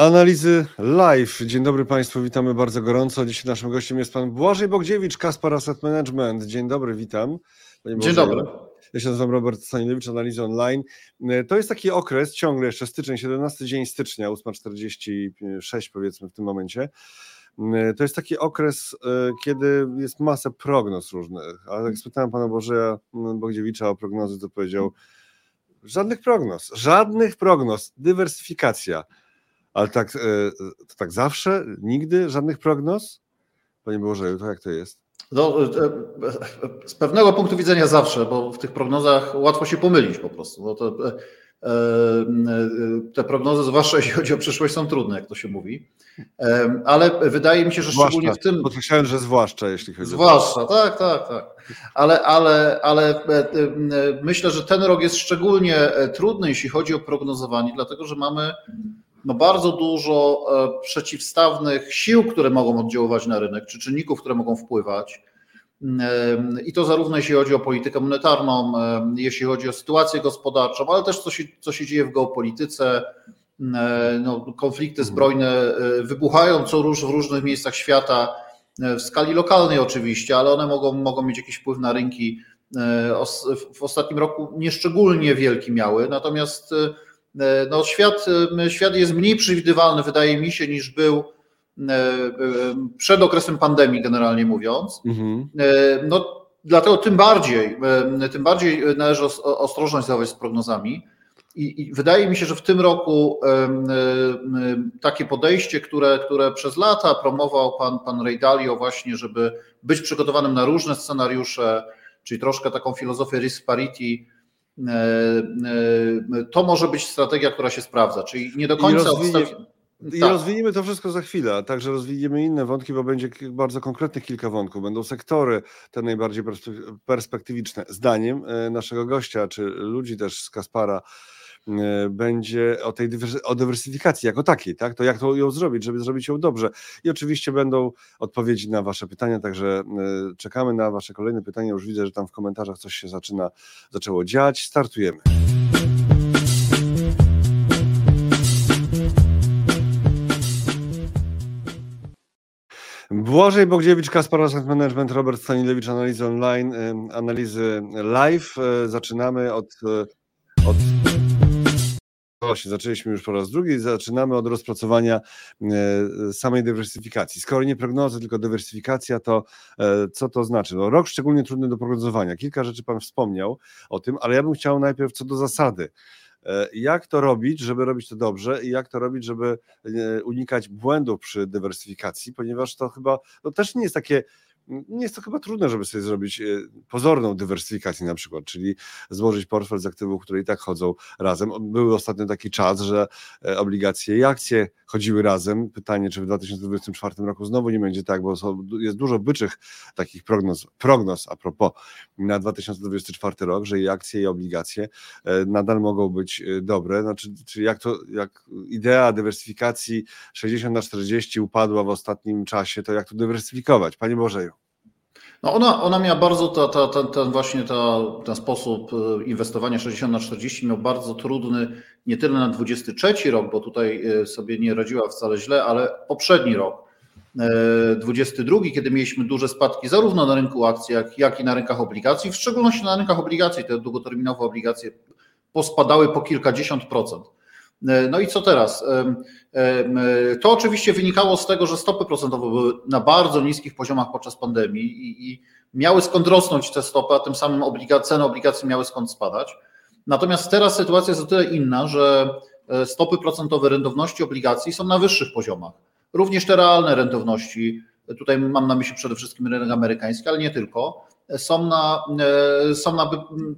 Analizy live. Dzień dobry Państwu, witamy bardzo gorąco. Dzisiaj naszym gościem jest Pan Błażej Bogdziewicz, Kaspar Asset Management. Dzień dobry, witam. Dzień dobry. Ja się nazywam Robert Stanilewicz, Analizy Online. To jest taki okres, ciągle jeszcze styczeń, 17 dzień stycznia, 8.46 powiedzmy w tym momencie. To jest taki okres, e, kiedy jest masa prognoz różnych. Ale jak spytałem Pana Bożeja Bogdziewicza o prognozy, to powiedział żadnych prognoz, żadnych prognoz, dywersyfikacja. Ale tak, e, to tak zawsze? Nigdy? Żadnych prognoz? Panie Bożeju, to jak to jest? No, e, e, z pewnego punktu widzenia zawsze, bo w tych prognozach łatwo się pomylić po prostu. No to, te prognozy, zwłaszcza jeśli chodzi o przyszłość, są trudne, jak to się mówi. Ale wydaje mi się, że zwłaszcza, szczególnie w tym. Podkreślałem, że zwłaszcza, jeśli chodzi zwłaszcza, o. Zwłaszcza, tak, tak, tak. Ale, ale, ale myślę, że ten rok jest szczególnie trudny, jeśli chodzi o prognozowanie, dlatego że mamy no bardzo dużo e, przeciwstawnych sił, które mogą oddziaływać na rynek, czy czynników, które mogą wpływać. E, I to zarówno jeśli chodzi o politykę monetarną, e, jeśli chodzi o sytuację gospodarczą, ale też co się, co się dzieje w geopolityce. No, konflikty zbrojne wybuchają co róż w różnych miejscach świata, w skali lokalnej oczywiście, ale one mogą, mogą mieć jakiś wpływ na rynki. W ostatnim roku nieszczególnie wielki miały, natomiast E, no świat, e, świat jest mniej przewidywalny, wydaje mi się, niż był e, przed okresem pandemii, generalnie mówiąc. Mhm. No, dlatego tym bardziej, tym bardziej należy ostrożność zachować z prognozami. I, I, wydaje mi się, że w tym roku takie podejście, które, które przez lata promował pan, pan Ray Dalio właśnie, żeby być przygotowanym na różne scenariusze, czyli troszkę taką filozofię risk parity, E, e, to może być strategia, która się sprawdza, czyli nie do końca I tak. rozwiniemy to wszystko za chwilę, także rozwiniemy inne wątki, bo będzie bardzo konkretnych kilka wątków. Będą sektory te najbardziej perspektywiczne. Zdaniem e, naszego gościa, czy ludzi też z Kaspara, E, będzie o tej o dywersyfikacji jako takiej, tak? To jak to ją zrobić, żeby zrobić ją dobrze. I oczywiście będą odpowiedzi na Wasze pytania, także e, czekamy na Wasze kolejne pytania. Już widzę, że tam w komentarzach coś się zaczyna, zaczęło dziać. Startujemy. Błażej Bogdziewicz, Kaspar Asset Management, Robert Stanilewicz, analizy online, e, analizy live. Zaczynamy od, od Właśnie, zaczęliśmy już po raz drugi, zaczynamy od rozpracowania e, samej dywersyfikacji. Skoro nie prognozy, tylko dywersyfikacja, to e, co to znaczy? No, rok szczególnie trudny do prognozowania. Kilka rzeczy Pan wspomniał o tym, ale ja bym chciał najpierw co do zasady. E, jak to robić, żeby robić to dobrze i jak to robić, żeby unikać błędów przy dywersyfikacji, ponieważ to chyba no też nie jest takie nie jest to chyba trudne, żeby sobie zrobić e, pozorną dywersyfikację na przykład, czyli złożyć portfel z aktywów, które i tak chodzą razem. Był ostatnio taki czas, że e, obligacje i akcje chodziły razem. Pytanie, czy w 2024 roku znowu nie będzie tak, bo jest dużo byczych takich prognoz, prognoz a propos na 2024 rok, że i akcje i obligacje e, nadal mogą być dobre. Znaczy, czyli jak to, jak idea dywersyfikacji 60 na 40 upadła w ostatnim czasie, to jak to dywersyfikować? Panie Bożeju. No ona, ona miała bardzo, ta, ta, ta, ten właśnie ta, ten sposób e, inwestowania 60 na 40 miał bardzo trudny nie tyle na 23 rok, bo tutaj e, sobie nie radziła wcale źle, ale poprzedni rok, 22, e, kiedy mieliśmy duże spadki zarówno na rynku akcji, jak, jak i na rynkach obligacji, w szczególności na rynkach obligacji, te długoterminowe obligacje pospadały po kilkadziesiąt procent. No i co teraz? To oczywiście wynikało z tego, że stopy procentowe były na bardzo niskich poziomach podczas pandemii i, i miały skąd rosnąć te stopy, a tym samym obliga, ceny obligacji miały skąd spadać. Natomiast teraz sytuacja jest o tyle inna, że e, stopy procentowe rentowności obligacji są na wyższych poziomach. Również te realne rentowności, tutaj mam na myśli przede wszystkim rynek amerykański, ale nie tylko, są na, e, są na,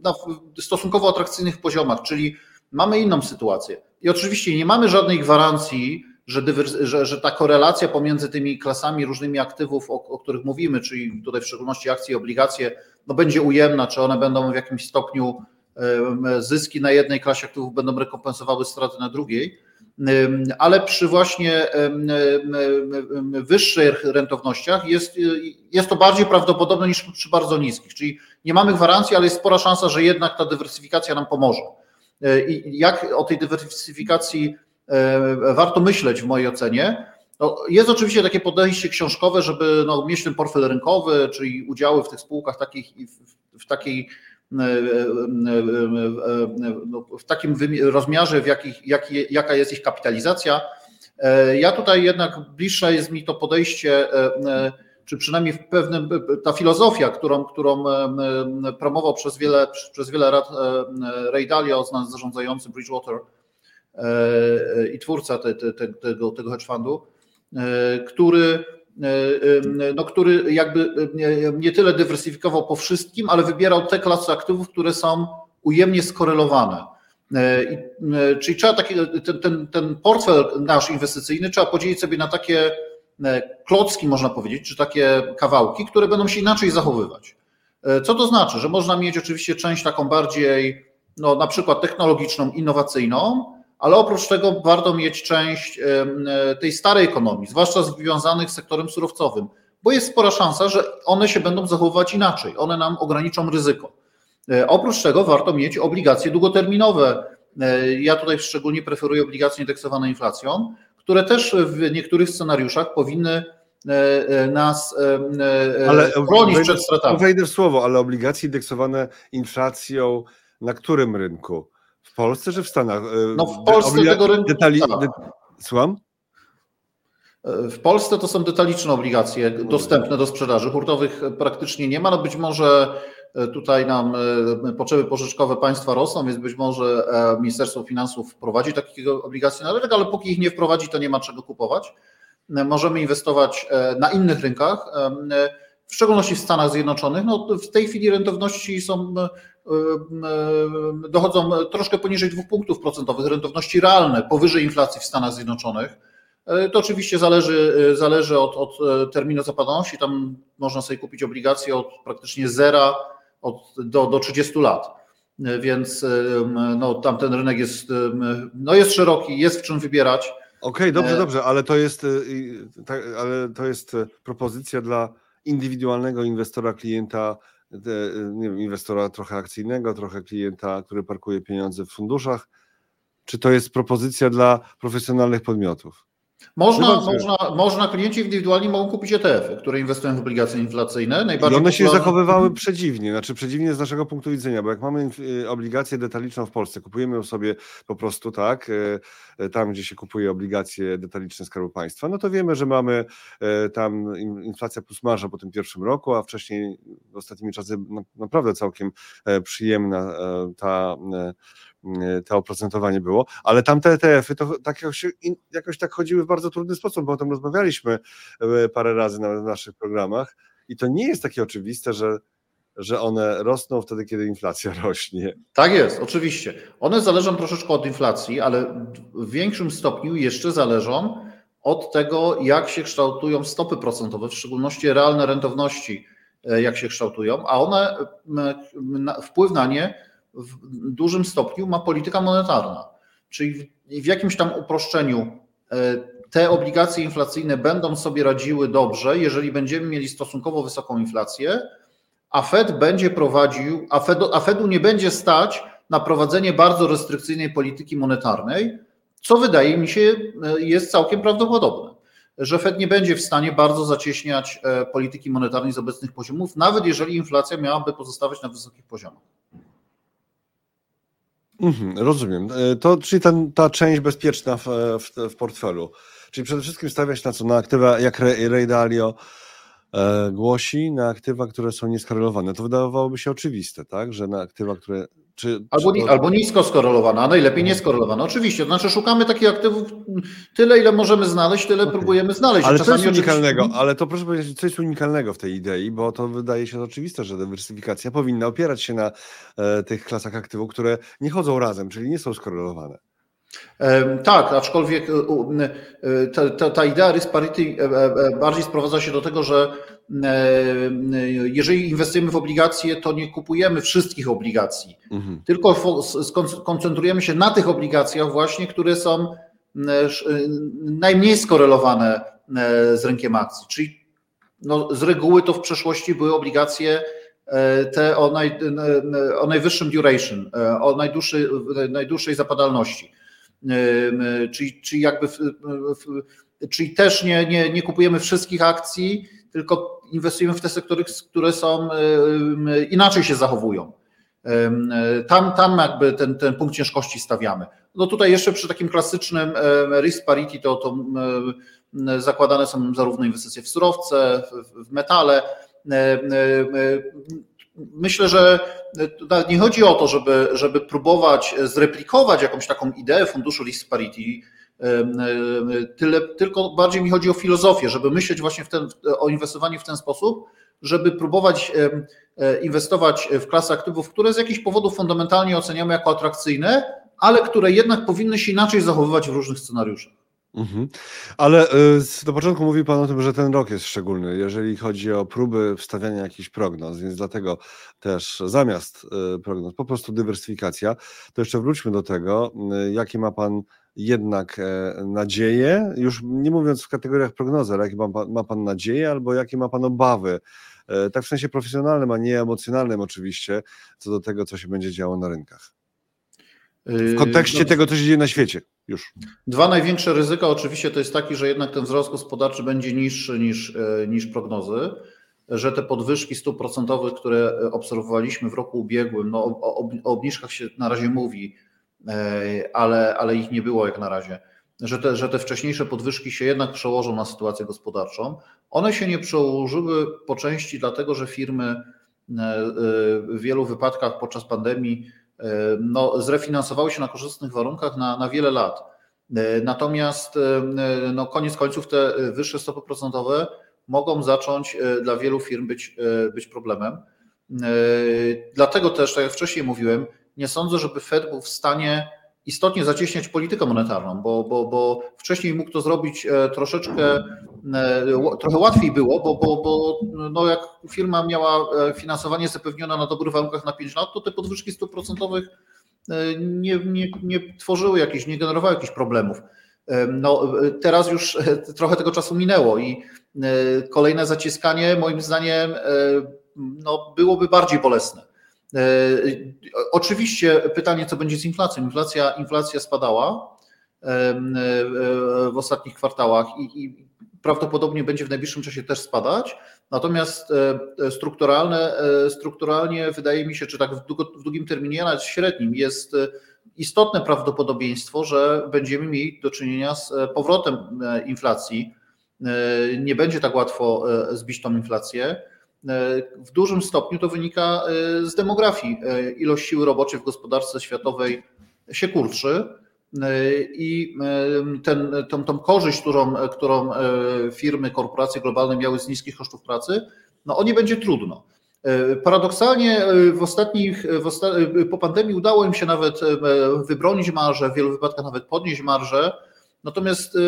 na stosunkowo atrakcyjnych poziomach, czyli mamy inną sytuację. I oczywiście nie mamy żadnej gwarancji, że, że, że ta korelacja pomiędzy tymi klasami różnymi aktywów, o, o, których mówimy, czyli tutaj w szczególności akcje i obligacje, no będzie ujemna, czy one będą w jakimś stopniu zyski na jednej klasie aktywów będą rekompensowały straty na drugiej, ale przy właśnie wyższych rentownościach jest, jest to bardziej prawdopodobne niż przy bardzo niskich, czyli nie mamy gwarancji, ale jest spora szansa, że jednak ta dywersyfikacja nam pomoże. E, I jak o tej dywersyfikacji warto myśleć w mojej ocenie. No, jest oczywiście takie podejście książkowe, żeby no, mieć portfel rynkowy, czyli udziały w tych spółkach takich w, w takiej no, w takim rozmiarze, w jakich, jaki, jaka jest ich kapitalizacja. Ja tutaj jednak bliższe jest mi to podejście czy przynajmniej w pewnym, ta filozofia, którą, którą promował przez wiele, przez wiele lat Ray Dalio, znany zarządzający Bridgewater i twórca te, te, te, tego, tego hedge fundu, który, no, który jakby nie tyle dywersyfikował po wszystkim, ale wybierał te klasy aktywów, które są ujemnie skorelowane. Czyli trzeba taki, ten, ten, ten portfel nasz inwestycyjny trzeba podzielić sobie na takie E, klocki, można powiedzieć, czy takie kawałki, które będą się inaczej zachowywać. E, co to znaczy? Że można mieć oczywiście część taką bardziej, no, na przykład technologiczną, innowacyjną, ale oprócz tego warto mieć część e, tej starej ekonomii, zwłaszcza związanych z sektorem surowcowym, bo jest spora szansa, że one się będą zachowywać inaczej, one nam ograniczą ryzyko. Oprócz tego warto mieć obligacje długoterminowe. Ja tutaj szczególnie preferuję obligacje indeksowane inflacją, które też w niektórych scenariuszach powinny e, e, nas e, ale bronić wejdę, przed stratami. Wejdę w słowo, ale obligacje indeksowane inflacją na którym rynku? W Polsce czy w Stanach? No w Polsce Obliga tego rynku. Detali... De... Słucham? W Polsce to są detaliczne obligacje dostępne do sprzedaży. Hurtowych praktycznie nie ma. No być może E, tutaj nam e, potrzeby pożyczkowe państwa rosną, więc być może e, Ministerstwo Finansów wprowadzi takie obligacje na rynek, ale póki ich nie wprowadzi, to nie ma czego kupować. Możemy inwestować na innych rynkach, w szczególności w Stanach Zjednoczonych. No, w tej chwili rentowności są, dochodzą troszkę poniżej dwóch punktów procentowych, rentowności realne, powyżej inflacji w Stanach Zjednoczonych. To oczywiście zależy, zależy od, od terminu zapadłości. Tam można sobie kupić obligacje od praktycznie zera od, do, do 30 lat. Więc no, tam ten rynek jest, no, jest szeroki, jest w czym wybierać. Okej, okay, dobrze, e, dobrze, ale to jest, ale to jest propozycja dla indywidualnego inwestora, klienta, nie wiem, inwestora trochę akcyjnego, trochę klienta, który parkuje pieniądze w funduszach. Czy to jest propozycja dla profesjonalnych podmiotów? Można, można, można, klienci indywidualni mogą kupić ETF-y, które inwestują w obligacje inflacyjne. Najbardziej I one się zachowywały przedziwnie, znaczy przedziwnie z naszego punktu widzenia, bo jak mamy y, obligację detaliczną w Polsce, kupujemy ją sobie po prostu tak, y, y, tam gdzie się kupuje obligacje detaliczne Skarbu Państwa, no to wiemy, że mamy tam inflacja plus marża po tym pierwszym roku, a wcześniej w ostatnimi czasy naprawdę całkiem e, przyjemna e, ta E, to oprocentowanie było, ale tamte ETF-y to tak jakoś, jakoś tak chodziły w bardzo trudny sposób, bo o tym rozmawialiśmy e, parę razy na, w naszych programach i to nie jest takie oczywiste, że że one rosną wtedy, kiedy inflacja rośnie. Tak jest, oczywiście. One zależą troszeczkę od inflacji, ale w większym stopniu jeszcze zależą od tego, jak się kształtują stopy procentowe, w szczególności realne rentowności, e, jak się kształtują, a one wpływ na nie w dużym stopniu ma polityka monetarna. Czyli w, jakimś tam uproszczeniu e, te obligacje inflacyjne będą sobie radziły dobrze, jeżeli będziemy mieli stosunkowo wysoką inflację, a Fed będzie prowadził, a, Fed, a Fedu nie będzie stać na prowadzenie bardzo restrykcyjnej polityki monetarnej, co wydaje mi się e, jest całkiem prawdopodobne, że Fed nie będzie w stanie bardzo zacieśniać e, polityki monetarnej z obecnych poziomów, nawet jeżeli inflacja miałaby pozostawać na wysokich poziomach. Mhm, rozumiem. E, to, czyli ten, ta część bezpieczna w, w, w, portfelu. Czyli przede wszystkim stawiać na co? Na aktywa, jak Ray Dalio e, głosi, na aktywa, które są nieskorelowane. To wydawałoby się oczywiste, tak? Że na aktywa, które czy, albo, czy albo nisko skorelowana, a najlepiej nieskorelowana. Oczywiście, to znaczy szukamy takich aktywów tyle, ile możemy znaleźć, tyle okay. próbujemy znaleźć. Ale co jest unikalnego, oczywiście... ale to proszę powiedzieć, co jest unikalnego w tej idei, bo to wydaje się oczywiste, że dywersyfikacja powinna opierać się na e, tych klasach aktywów, które nie chodzą razem, czyli nie są skorelowane. Tak, aczkolwiek e, e, ta, ta, ta idea risk parity e, bardziej sprowadza się do tego, że jeżeli inwestujemy w obligacje, to nie kupujemy wszystkich obligacji, mhm. tylko koncentrujemy się na tych obligacjach właśnie, które są najmniej skorelowane z rynkiem akcji. Czyli no, z reguły to w przeszłości były obligacje te o, naj, o najwyższym duration, o najdłuższej, najdłuższej zapadalności. Czyli, czyli jakby w, w, czyli też nie, nie, nie kupujemy wszystkich akcji, tylko inwestujemy w te sektory, które są inaczej się zachowują. Tam, tam jakby ten, ten punkt ciężkości stawiamy. No tutaj jeszcze przy takim klasycznym risk parity to, to zakładane są zarówno inwestycje w surowce, w metale. Myślę, że nie chodzi o to, żeby, żeby próbować zreplikować jakąś taką ideę funduszu risk parity, tyle, tylko bardziej mi chodzi o filozofię, żeby myśleć właśnie ten, o inwestowaniu w ten sposób, żeby próbować e, inwestować w klasy aktywów, które z jakichś powodów fundamentalnie oceniamy jako atrakcyjne, ale które jednak powinny się inaczej zachowywać w różnych scenariuszach. Mhm. Ale y, do początku mówił Pan o tym, że ten rok jest szczególny, jeżeli chodzi o próby wstawiania jakichś prognoz, więc dlatego też zamiast y, prognoz, po prostu dywersyfikacja. To jeszcze wróćmy do tego, y, jakie ma Pan jednak e, nadzieje, już nie mówiąc w kategoriach prognozy, ale jakie ma pan, ma pan nadzieje albo jakie ma Pan obawy, e, tak w sensie profesjonalnym, a nie emocjonalnym oczywiście, co do tego, co się będzie działo na rynkach. W kontekście no, tego, co się dzieje na świecie już. Dwa największe ryzyka oczywiście to jest taki, że jednak ten wzrost gospodarczy będzie niższy niż, e, niż prognozy, że te podwyżki stóp procentowych, które obserwowaliśmy w roku ubiegłym, no o, o obniżkach się na razie mówi, E, ale, ale ich nie było jak na razie. Że te, że te wcześniejsze podwyżki się jednak przełożą na sytuację gospodarczą. One się nie przełożyły po części dlatego, że firmy e, e, w wielu wypadkach podczas pandemii no, zrefinansowały się na korzystnych warunkach na, na wiele lat. Natomiast no, koniec końców te wyższe stopy procentowe mogą zacząć dla wielu firm być, być problemem. Dlatego też, tak jak wcześniej mówiłem, nie sądzę, żeby Fed był w stanie istotnie zacieśniać politykę monetarną, bo, bo, bo wcześniej mógł to zrobić e, troszeczkę, e, trochę łatwiej było, bo, bo, bo no jak firma miała e, finansowanie zapewnione na dobrych warunkach na 5 lat, to te podwyżki stóp procentowych nie, nie, nie tworzyły jakichś, nie generowały jakichś problemów. No, teraz już trochę tego czasu minęło i kolejne zaciskanie moim zdaniem no, byłoby bardziej bolesne. E, oczywiście pytanie, co będzie z inflacją. Inflacja, inflacja spadała e, w ostatnich kwartałach i, i prawdopodobnie będzie w najbliższym czasie też spadać. Natomiast e, strukturalne, strukturalnie wydaje mi się, czy tak w, długo, w długim terminie, nawet w średnim, jest istotne prawdopodobieństwo, że będziemy mieli do czynienia z powrotem inflacji. Nie będzie tak łatwo zbić tą inflację. W dużym stopniu to wynika e, z demografii. E, ilość siły roboczej w gospodarce światowej się kurczy e, i ten, tą, tą korzyść, którą, którą firmy, korporacje globalne miały z niskich kosztów pracy, no o nie będzie trudno. Paradoksalnie w ostatnich, w osta po pandemii udało im się nawet wybronić marże, w wielu wypadkach nawet podnieść marże, Natomiast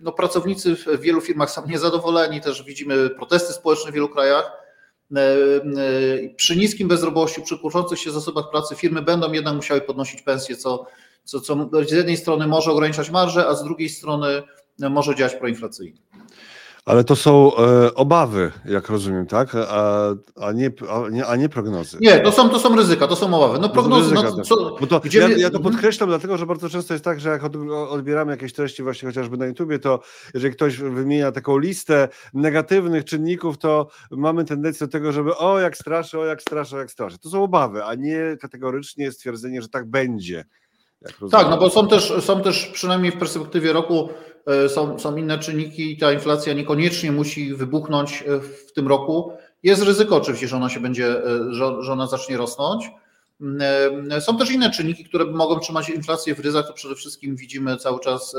no, pracownicy w wielu firmach są niezadowoleni, też widzimy protesty społeczne w wielu krajach. Przy niskim bezrobociu, przy kurczących się zasobach pracy firmy będą jednak musiały podnosić pensje, co, co, co z jednej strony może ograniczać marże, a z drugiej strony może działać proinflacyjnie. Ale to są e, obawy, jak rozumiem, tak? A, a, nie, a, nie, a nie prognozy. Nie, to są, to są ryzyka, to są obawy. No prognozy, no, co, Bo to, gdzie ja, ja to mhm. podkreślam, dlatego że bardzo często jest tak, że jak odbieramy jakieś treści właśnie chociażby na YouTubie, to jeżeli ktoś wymienia taką listę negatywnych czynników, to mamy tendencję do tego, żeby o jak straszy, o jak straszy, o jak straszy. To są obawy, a nie kategorycznie stwierdzenie, że tak będzie. Tak, no bo są też, są też przynajmniej w perspektywie roku są, są inne czynniki i ta inflacja niekoniecznie musi wybuchnąć e, w tym roku. Jest ryzyko oczywiście, że ona się będzie, e, że ona zacznie rosnąć. Mm, są też inne czynniki, które mogą trzymać inflację w ryzach, to przede wszystkim widzimy cały czas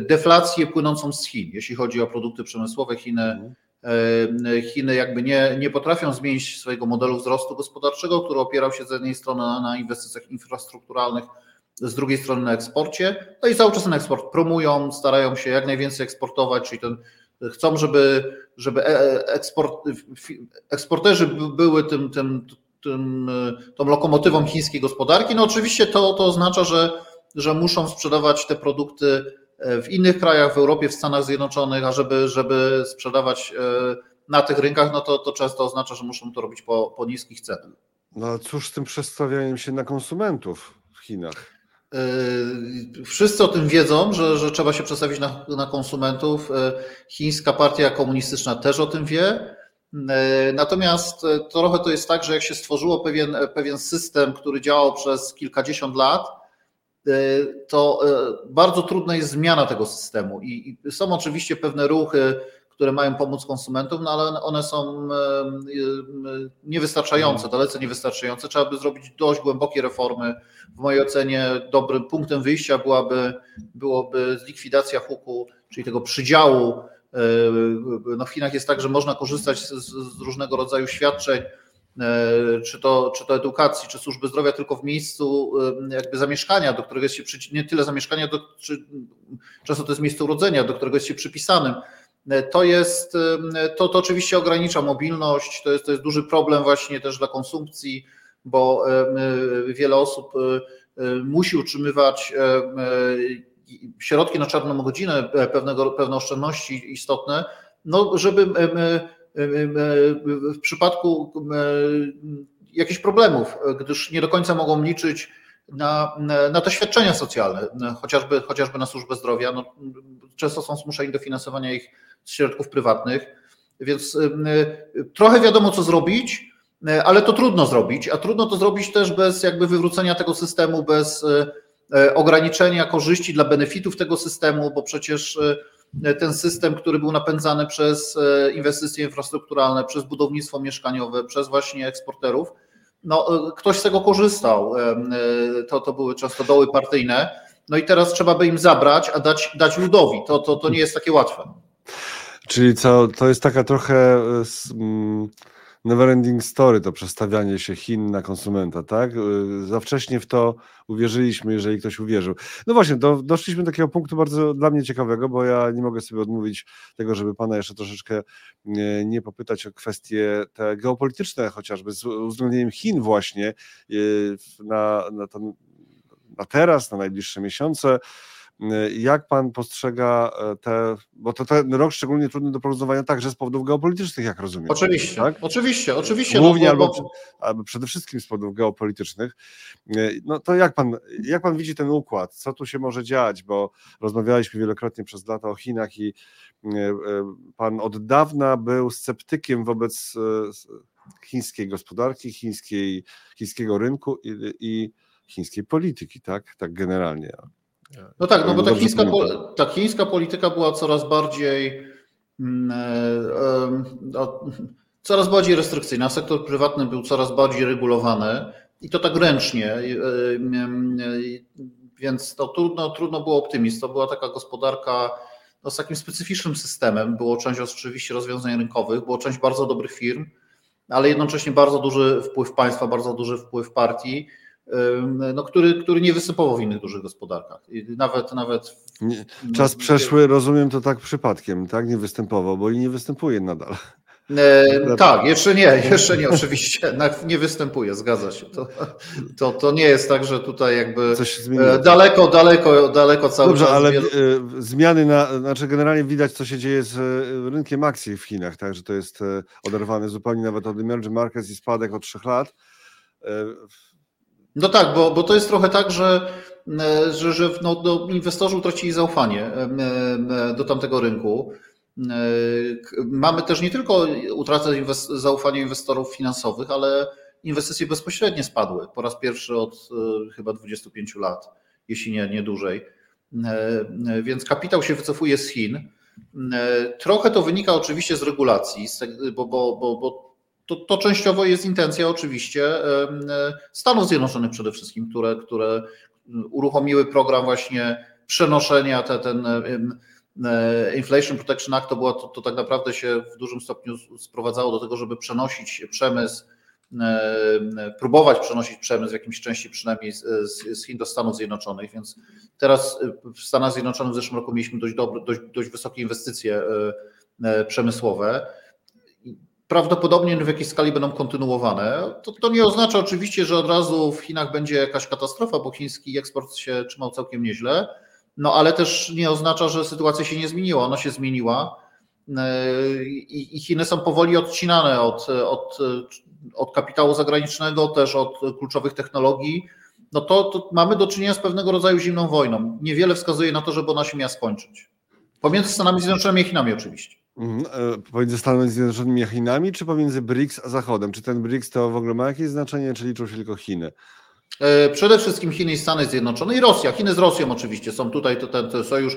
deflację płynącą z Chin, jeśli chodzi o produkty przemysłowe. Chiny, Chiny jakby nie, nie potrafią zmienić swojego modelu wzrostu gospodarczego, który opierał się z jednej strony na inwestycjach infrastrukturalnych, z drugiej strony na eksporcie, no i cały czas ten eksport promują, starają się jak najwięcej eksportować, czyli ten, chcą, żeby, żeby e, e, eksport, eksporterzy były tym, tym, tym, tą lokomotywą chińskiej gospodarki. No oczywiście to, to oznacza, że, że muszą sprzedawać te produkty e, w innych krajach, w Europie, w Stanach Zjednoczonych, a żeby, żeby sprzedawać na tych rynkach, no to, to często oznacza, że muszą to robić po, po niskich cenach. No cóż z tym przestawianiem się na konsumentów? Chinach? Wszyscy o tym wiedzą, że, że trzeba się przestawić na, na konsumentów. Chińska partia komunistyczna też o tym wie. Natomiast trochę to jest tak, że jak się stworzyło pewien, pewien system, który działał przez kilkadziesiąt lat, to bardzo trudna jest zmiana tego systemu. I, i są oczywiście pewne ruchy, które mają pomóc konsumentom, no ale one są niewystarczające, mhm. dalece niewystarczające. Trzeba by zrobić dość głębokie reformy. W mojej ocenie dobrym punktem wyjścia byłaby, byłoby zlikwidacja huku, czyli tego przydziału. E, no w Chinach jest tak, że można korzystać z, z różnego rodzaju świadczeń, e, czy to, czy to edukacji, czy służby zdrowia, tylko w miejscu jakby zamieszkania, do którego jest się nie tyle zamieszkania, do, czy, często to jest miejsce urodzenia, do którego jest się przypisanym to jest, to, to oczywiście ogranicza mobilność, to jest, to jest duży problem właśnie też dla konsumpcji, bo wiele osób musi utrzymywać środki na czarną godzinę, pewnego, pewne oszczędności istotne, no żeby w przypadku jakichś problemów, gdyż nie do końca mogą liczyć na, na te świadczenia socjalne, chociażby, chociażby na służbę zdrowia. No, często są zmuszeni do finansowania ich z środków prywatnych, więc y, y, trochę wiadomo, co zrobić, y, ale to trudno zrobić, a trudno to zrobić też bez jakby wywrócenia tego systemu, bez ograniczenia korzyści dla benefitów tego systemu, bo przecież ten system, który był napędzany przez inwestycje infrastrukturalne, przez budownictwo mieszkaniowe, przez właśnie eksporterów, no, ktoś z tego korzystał. To, to były często doły partyjne. No i teraz trzeba by im zabrać, a dać, dać ludowi. To, to, to nie jest takie łatwe. Czyli co, to jest taka trochę mm, neverending story, to przestawianie się Chin na konsumenta, tak? Y, za wcześnie w to uwierzyliśmy, jeżeli ktoś uwierzył. No właśnie, do, doszliśmy do takiego punktu bardzo dla mnie ciekawego, bo ja nie mogę sobie odmówić tego, żeby pana jeszcze troszeczkę nie, nie popytać o kwestie te geopolityczne, chociażby z uwzględnieniem Chin właśnie y, na, na, ten, na teraz, na najbliższe miesiące. Jak pan postrzega e, te, bo to ten rok szczególnie trudny do prognozowania także z powodów geopolitycznych, jak rozumiem. Oczywiście, tak? oczywiście, oczywiście. Głównie no, bo, bo... albo, albo, przede wszystkim z powodów geopolitycznych. E, no to jak pan, jak pan widzi ten układ? Co tu się może dziać? Bo rozmawialiśmy wielokrotnie przez lata o Chinach i e, pan od dawna był sceptykiem wobec chińskiej gospodarki, chińskiej, chińskiego rynku i, i chińskiej polityki, tak? Tak generalnie. No tak, no bo ta chińska, ta chińska polityka była coraz bardziej mm, e, coraz bardziej restrykcyjna. Sektor prywatny był coraz bardziej regulowany i to tak ręcznie. E, więc to trudno, trudno było optymizm. To była taka gospodarka no, z takim specyficznym systemem. Było część oczywiście rozwiązań rynkowych, było część bardzo dobrych firm, ale jednocześnie bardzo duży wpływ państwa, bardzo duży wpływ partii no, który, który nie występował w innych dużych gospodarkach. I nawet, nawet nie, czas no, przeszły, rozumiem to tak przypadkiem, tak? Nie występował, bo i nie występuje nadal. E, tak, jeszcze nie, jeszcze nie, oczywiście. Nie występuje, zgadza się. To, to, to nie jest tak, że tutaj jakby e, daleko, daleko, daleko cały Dobrze, czas. ale zmiany... zmiany na, znaczy generalnie widać, co się dzieje z e, rynkiem akcji w Chinach, tak, że to jest oderwane zupełnie nawet od emerging markets i spadek od trzech lat. No tak, bo, bo to jest trochę tak, że, e, że, że no, no, inwestorzy utracili zaufanie e, e, do tamtego rynku. Mamy też nie tylko utratę inwest zaufania inwestorów finansowych, ale inwestycje bezpośrednie spadły po raz pierwszy od chyba 25 lat, jeśli nie, nie dłużej. Więc kapitał się wycofuje z Chin. Trochę to wynika oczywiście z regulacji, bo, bo, bo, bo to, to częściowo jest intencja oczywiście Stanów Zjednoczonych przede wszystkim, które, które uruchomiły program właśnie przenoszenia te, ten e, Inflation Protection Act. To, było, to, to tak naprawdę się w dużym stopniu sprowadzało do tego, żeby przenosić przemysł, próbować przenosić przemysł w jakimś części przynajmniej z, z Chin do Stanów Zjednoczonych, więc teraz w Stanach Zjednoczonych w zeszłym roku mieliśmy dość, dość, dość wysokie inwestycje e, e, przemysłowe prawdopodobnie w jakiejś skali będą kontynuowane. To, to, nie oznacza oczywiście, że od razu w Chinach będzie jakaś katastrofa, bo chiński eksport się trzymał całkiem nieźle, no ale też nie oznacza, że sytuacja się nie zmieniła. Ona się zmieniła i, i Chiny są powoli odcinane od, od, od kapitału zagranicznego, też od kluczowych technologii. no to, to mamy do czynienia z pewnego rodzaju zimną wojną. Niewiele wskazuje na to, żeby ona się miała skończyć. Pomiędzy Stanami Zjednoczonymi i Chinami oczywiście. Mhm, e, Pomiędzy Stanami Zjednoczonymi a Chinami, czy pomiędzy BRICS a Zachodem? Czy ten BRICS to w ogóle ma jakieś znaczenie, czy liczą się tylko Chiny? E, przede wszystkim Chiny i Stany Zjednoczone i Rosja. Chiny z Rosją oczywiście są tutaj, to ten, sojusz,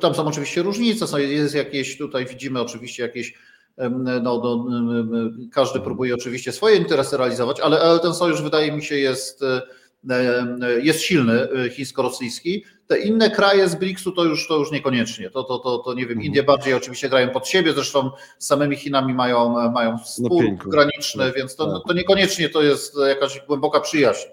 tam są oczywiście różnice, są, jest jakieś, tutaj widzimy oczywiście jakieś, no, no, każdy próbuje oczywiście swoje interesy realizować, ale, ale ten sojusz wydaje mi się jest, e, jest silny, e, chińsko-rosyjski. Te inne kraje z BRICS-u to już, to już niekoniecznie. To, to, to, to nie wiem, mhm. Indie bardziej oczywiście grają pod siebie, zresztą z samymi Chinami mają, mają spór no graniczny, tak, więc to, tak. to niekoniecznie to jest jakaś głęboka przyjaźń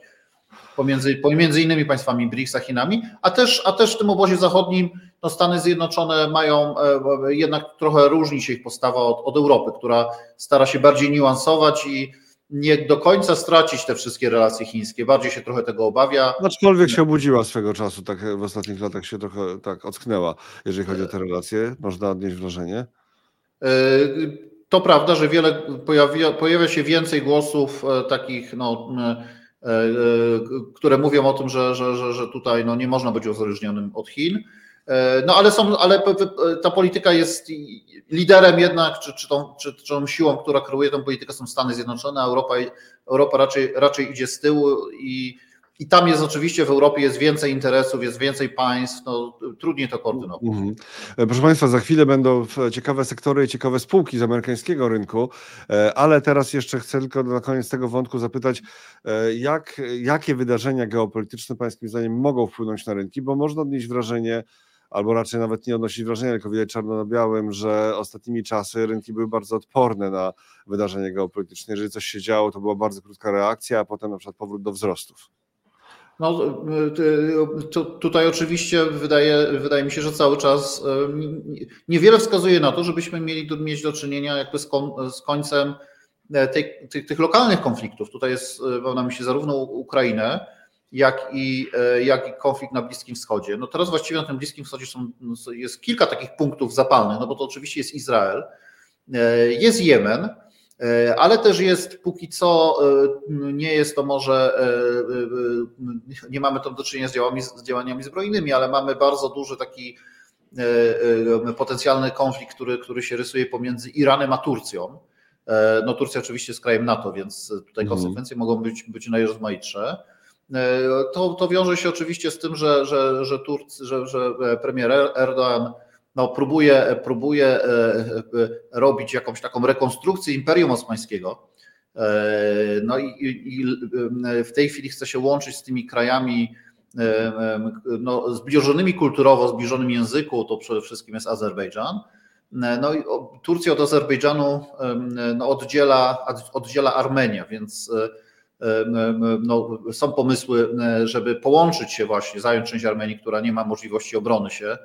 pomiędzy, pomiędzy innymi państwami BRICS a Chinami, a też, a też w tym obozie zachodnim no Stany Zjednoczone mają e, jednak trochę różni się ich postawa od, od Europy, która stara się bardziej niuansować i nie do końca stracić te wszystkie relacje chińskie, bardziej się trochę tego obawia. Aczkolwiek się obudziła swego czasu, tak w ostatnich latach się trochę tak ocknęła, jeżeli chodzi o te relacje, można odnieść wrażenie. E, to prawda, że wiele pojawia, pojawia się więcej głosów e, takich no, E, które mówią o tym, że, że, że, że tutaj no, nie można być uzależnionym od Chin. E, no ale, są, ale ta polityka jest liderem jednak, czy, czy, tą, czy, czy tą siłą, która kreuje tę politykę są Stany Zjednoczone, a Europa, Europa raczej, raczej idzie z tyłu i i tam jest oczywiście w Europie jest więcej interesów, jest więcej państw, no, trudniej to koordynować. Mhm. E, proszę Państwa, za chwilę będą ciekawe sektory i ciekawe spółki z amerykańskiego rynku, e, ale teraz jeszcze chcę tylko na koniec tego wątku zapytać, e, jak, jakie wydarzenia geopolityczne Pańskim zdaniem mogą wpłynąć na rynki, bo można odnieść wrażenie, albo raczej nawet nie odnosić wrażenia, tylko widać czarno na białym, że ostatnimi czasy rynki były bardzo odporne na wydarzenia geopolityczne. Jeżeli coś się działo, to była bardzo krótka reakcja, a potem na przykład powrót do wzrostów. No, to, tutaj oczywiście wydaje, wydaje mi się, że cały czas e, niewiele wskazuje na to, żebyśmy mieli do, mieć do czynienia jakby z, kon, z końcem e, tej, tych, tych, lokalnych konfliktów. Tutaj jest, mam na myśli zarówno Ukrainę, jak i, jak i konflikt na Bliskim Wschodzie. No teraz właściwie na tym Bliskim Wschodzie są, jest kilka takich punktów zapalnych, no bo to oczywiście jest Izrael, jest Jemen, E, ale też jest póki co, e, nie jest to może, e, nie mamy tam do czynienia z działaniami, z działaniami zbrojnymi, ale mamy bardzo duży taki potencjalny konflikt, który, który się rysuje pomiędzy Iranem a Turcją. No Turcja oczywiście jest krajem NATO, więc tutaj mhm. konsekwencje mogą być, być najrozmaitsze. To, to wiąże się oczywiście z tym, że, że, że, Turc, że, że premier Erdogan no, próbuje, próbuje e, e, robić jakąś taką rekonstrukcję Imperium Osmańskiego. E, no i, i w tej chwili chce się łączyć z tymi krajami no, zbliżonymi kulturowo, zbliżonym języku, to przede wszystkim jest Azerbejdżan. No i Turcja od Azerbejdżanu no, oddziela, oddziela Armenia, więc no, są pomysły, żeby połączyć się właśnie, zająć część Armenii, która nie ma możliwości obrony się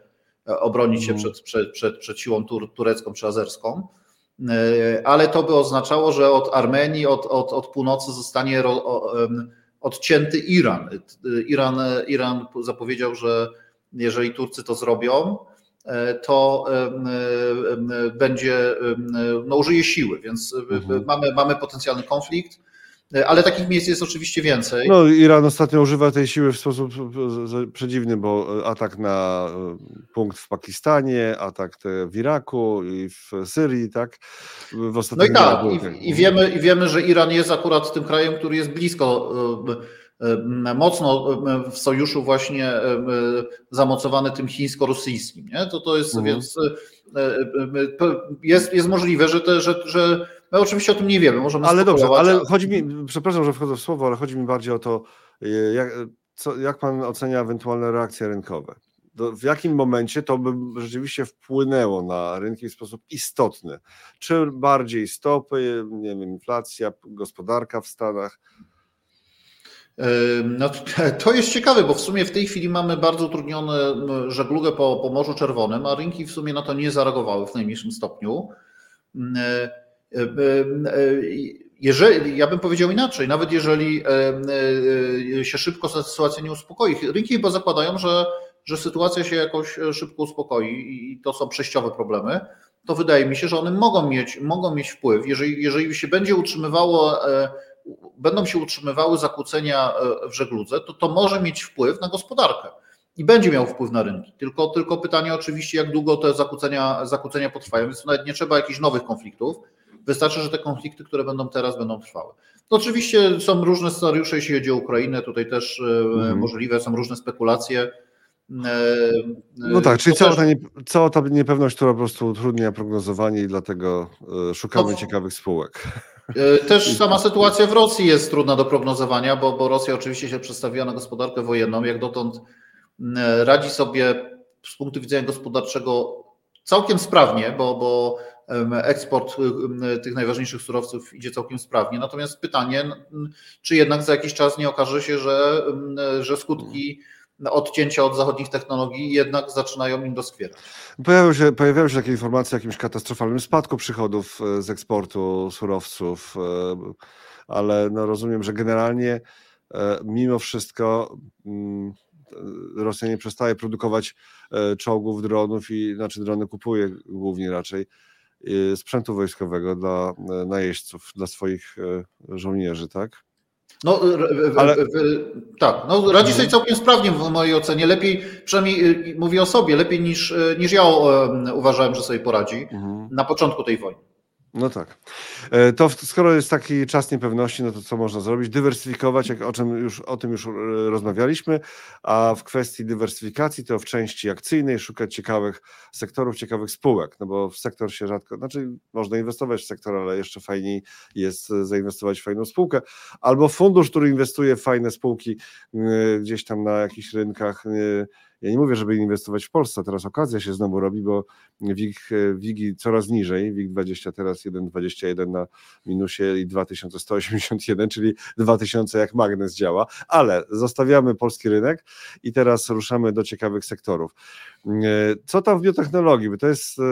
obronić się mhm. przed, przed, przed, przed siłą tur, turecką czy azerską. E, ale to by oznaczało, że od Armenii, od, od, od północy zostanie odcięty Iran. Iran. Iran zapowiedział, że jeżeli Turcy to zrobią, e, to będzie, no, użyje siły, więc mhm. mamy, mamy potencjalny konflikt. Ale takich miejsc jest oczywiście więcej. No, Iran ostatnio używa tej siły w sposób przedziwny, bo atak na e, punkt w Pakistanie, atak w Iraku i w Syrii, tak? W no i tak, i, i, wiemy, i wiemy, że Iran jest akurat tym krajem, który jest blisko e, e, mocno w sojuszu właśnie zamocowany tym chińsko-rosyjskim. Nie? To, to jest, mhm. więc jest, jest możliwe, że, te, że, że My oczywiście o tym nie wiemy, możemy Ale dobrze, ale chodzi mi, przepraszam, że wchodzę w słowo, ale chodzi mi bardziej o to, e, jak, co, jak pan ocenia ewentualne reakcje rynkowe? Do, w jakim momencie to by rzeczywiście wpłynęło na rynki w sposób istotny? Czy bardziej stopy, nie wiem, inflacja, gospodarka w Stanach? No, to jest ciekawe, bo w sumie w tej chwili mamy bardzo utrudnione żeglugę po, po Morzu Czerwonym, a rynki w sumie na to nie zareagowały w najmniejszym stopniu. E, e, jeżeli, ja bym powiedział inaczej, nawet jeżeli e, się szybko sytuacja nie uspokoi, rynki chyba zakładają, że, że sytuacja się jakoś szybko uspokoi i to są przejściowe problemy, to wydaje mi się, że one mogą mieć, mogą mieć wpływ. Jeżeli, jeżeli się będzie utrzymywało, będą się utrzymywały zakłócenia w żegludze, to to może mieć wpływ na gospodarkę i będzie miał wpływ na rynki. Tylko, tylko pytanie oczywiście, jak długo te zakłócenia, zakłócenia potrwają, więc nawet nie trzeba jakichś nowych konfliktów. Wystarczy, że te konflikty, które będą teraz, będą trwały. Oczywiście są różne scenariusze, jeśli chodzi o Ukrainę, tutaj też mhm. możliwe są różne spekulacje. No tak, czyli cała, też... ta nie, cała ta niepewność, która po prostu utrudnia prognozowanie i dlatego e, szukamy no, ciekawych spółek. E, też sama sytuacja w Rosji jest trudna do prognozowania, bo, bo Rosja oczywiście się przedstawiła na gospodarkę wojenną. Jak dotąd radzi sobie z punktu widzenia gospodarczego całkiem sprawnie, bo, bo eksport tych najważniejszych surowców idzie całkiem sprawnie. Natomiast pytanie, czy jednak za jakiś czas nie okaże się, że, że skutki odcięcia od zachodnich technologii jednak zaczynają im doskwierać. Pojawiają się, pojawiają się takie informacje o jakimś katastrofalnym spadku przychodów e, z eksportu surowców, e, ale no rozumiem, że generalnie e, mimo wszystko mm, Rosja nie przestaje produkować czołgów, dronów i znaczy drony kupuje głównie raczej sprzętu wojskowego dla najeźdźców, dla swoich żołnierzy, tak? No, ale... tak, no, radzi sobie całkiem sprawnie w mojej ocenie. Lepiej, przynajmniej y, mówię o sobie, lepiej niż, y, niż ja uważałem, że sobie poradzi mhm. na początku tej wojny. No tak. E, to skoro jest taki czas niepewności, no to co można zrobić? Dywersyfikować, jak o, czym już, o tym już e, rozmawialiśmy, a w kwestii dywersyfikacji to w części akcyjnej szukać ciekawych sektorów, ciekawych spółek, no bo w sektor się rzadko, znaczy można inwestować w sektor, ale jeszcze fajniej jest zainwestować w fajną spółkę, albo fundusz, który inwestuje w fajne spółki gdzieś tam na jakichś rynkach, ja nie mówię, żeby inwestować w Polsce, teraz okazja się znowu robi, bo WIG, WIGi coraz niżej, WIG 20 teraz 1,21 na minusie i 2181, czyli 2000 jak magnes działa, ale zostawiamy polski rynek i teraz ruszamy do ciekawych sektorów. Co tam w biotechnologii? Bo to jest e,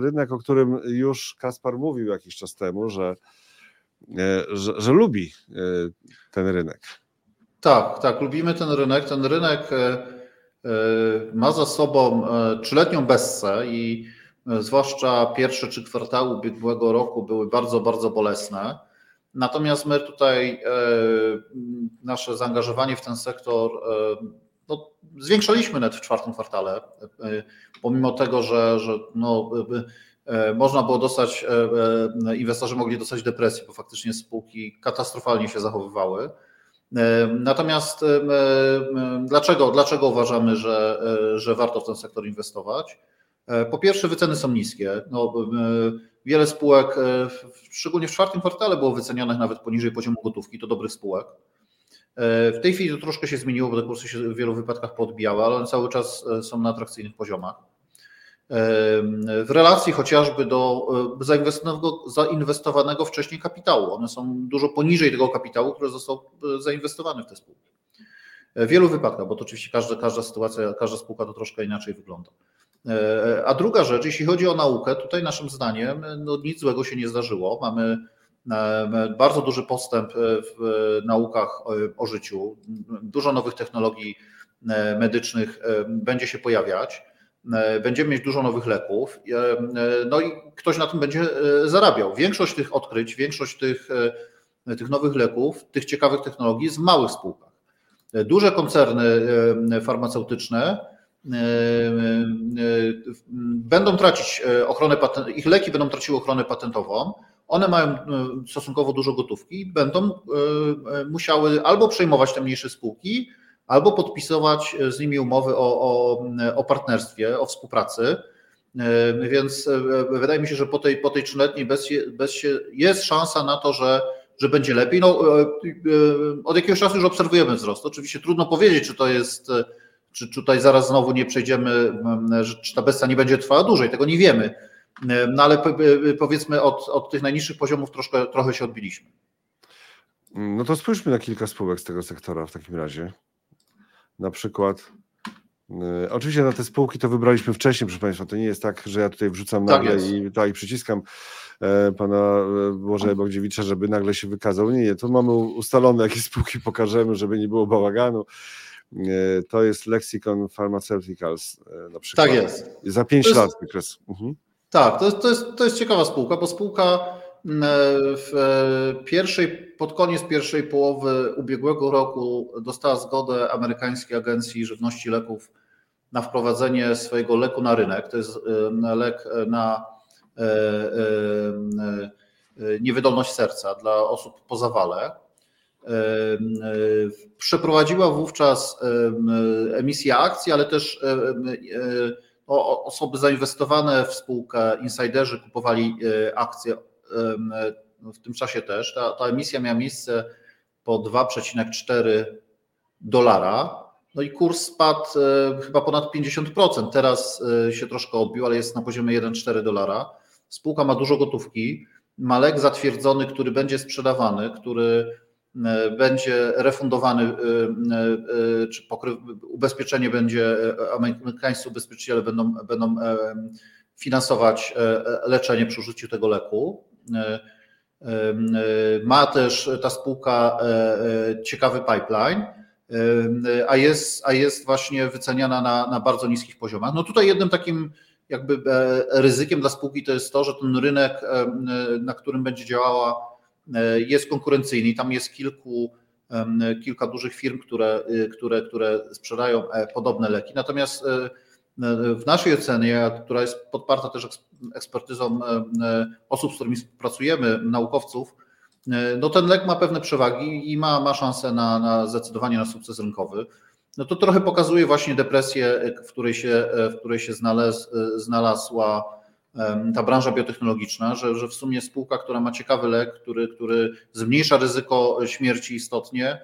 rynek, o którym już Kaspar mówił jakiś czas temu, że, e, że, że lubi e, ten rynek. Tak, tak, lubimy ten rynek. Ten rynek E, ma za sobą e, trzyletnią bessę i e, zwłaszcza pierwsze trzy kwartały ubiegłego roku były bardzo, bardzo bolesne. Natomiast my tutaj nasze zaangażowanie w ten sektor no, zwiększaliśmy net w czwartym kwartale, pomimo tego, że, że no, można było dostać, inwestorzy mogli dostać depresji, bo faktycznie spółki katastrofalnie się zachowywały. Natomiast dlaczego, dlaczego uważamy, że, e, że warto w ten sektor inwestować? E, po pierwsze, wyceny są niskie. No, wiele spółek, e, szczególnie w czwartym kwartale, było wycenianych nawet poniżej poziomu gotówki, to dobrych spółek. W tej chwili to troszkę się zmieniło, bo te kursy się w wielu wypadkach podbijały, ale one cały czas są na atrakcyjnych poziomach w relacji chociażby do e, zainwestowanego, zainwestowanego wcześniej kapitału. One są dużo poniżej tego kapitału, który został e, zainwestowany w te spółki. W wielu wypadkach, bo to oczywiście każda, każda sytuacja, każda spółka to troszkę inaczej wygląda. E, a druga rzecz, jeśli chodzi o naukę, tutaj naszym zdaniem no, nic złego się nie zdarzyło. Mamy bardzo duży postęp w naukach o życiu. Dużo nowych technologii medycznych będzie się pojawiać. E, będziemy mieć dużo nowych leków, e, e, no i ktoś na tym będzie zarabiał. Większość tych odkryć, większość tych, tych nowych leków, tych ciekawych technologii jest w małych spółkach. Duże koncerny farmaceutyczne będą tracić ochronę patentową, ich leki będą traciły ochronę patentową, one mają stosunkowo dużo gotówki będą musiały albo przejmować te mniejsze spółki, albo podpisywać z nimi umowy o, o, o partnerstwie, o współpracy. E, więc e, wydaje mi się, że po tej, po tej trzyletniej bezsie, bezsie jest szansa na to, że, że będzie lepiej. No, e, od jakiegoś czasu już obserwujemy wzrost. Oczywiście trudno powiedzieć, czy to jest, czy tutaj zaraz znowu nie przejdziemy, czy ta bestia nie będzie trwała dłużej, tego nie wiemy. No ale powiedzmy od, od tych najniższych poziomów troszkę, trochę się odbiliśmy. No to spójrzmy na kilka spółek z tego sektora w takim razie na przykład. Yy, oczywiście na te spółki to wybraliśmy wcześniej, proszę Państwa. To nie jest tak, że ja tutaj wrzucam tak nagle i, tak, i przyciskam e, pana e, Błażeja Bogdziewicza, żeby nagle się wykazał. Nie, nie, to mamy ustalone, jakie spółki pokażemy, żeby nie było bałaganu. E, to jest Lexicon Pharmaceuticals e, na przykład. Tak jest. Za 5 lat wykres. Mhm. Tak, to jest, to, jest, to jest ciekawa spółka, bo spółka w pierwszej, pod koniec pierwszej połowy ubiegłego roku dostała zgodę amerykańskiej agencji żywności leków na wprowadzenie swojego leku na rynek. To jest lek na niewydolność serca dla osób po zawale. Przeprowadziła wówczas emisję akcji, ale też osoby zainwestowane w spółkę, insiderzy kupowali e, akcje w tym czasie też. Ta, ta emisja miała miejsce po 2,4 dolara. No i kurs spadł e, chyba ponad 50%. Teraz e, się troszkę odbił, ale jest na poziomie 1,4 dolara. Spółka ma dużo gotówki, ma lek zatwierdzony, który będzie sprzedawany, który E, będzie refundowany, czy pokry, ubezpieczenie będzie, amerykańscy ubezpieczyciele będą, będą finansować leczenie przy użyciu tego leku. Ma też ta spółka ciekawy pipeline, a jest, a jest właśnie wyceniana na, na bardzo niskich poziomach. No tutaj jednym takim jakby ryzykiem dla spółki to jest to, że ten rynek, na którym będzie działała E, jest konkurencyjny i tam jest kilku, kilka dużych firm, które, które, które sprzedają e, podobne leki. Natomiast e, w naszej ocenie, która jest podparta też ekspertyzą osób, z którymi współpracujemy, naukowców, no ten lek ma pewne przewagi i ma, ma szansę na, na zdecydowanie na sukces rynkowy. No to trochę pokazuje właśnie depresję, w której się, w której się znalaz, znalazła ta branża biotechnologiczna, że, że w sumie spółka, która ma ciekawy lek, który, który zmniejsza ryzyko śmierci istotnie,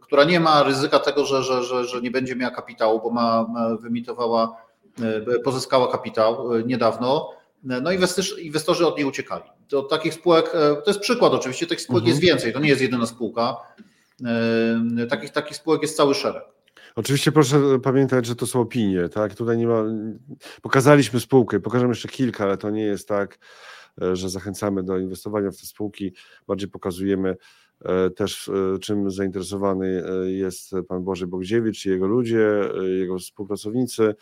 która nie ma ryzyka tego, że, że, że, że nie będzie miała kapitału, bo ma, wyemitowała, e, pozyskała kapitał e, niedawno, no inwestorzy, inwestorzy od niej uciekali. To takich spółek, e, to jest przykład oczywiście, takich spółek mhm. jest więcej, to nie jest jedyna spółka. Takich, takich spółek jest cały szereg. Oczywiście proszę pamiętać, że to są opinie, tak? Tutaj nie ma. Pokazaliśmy spółkę, pokażemy jeszcze kilka, ale to nie jest tak, e, że zachęcamy do inwestowania w te spółki. Bardziej pokazujemy e, też, e, czym zainteresowany jest pan Boże Bogdziewicz i jego ludzie, jego współpracownicy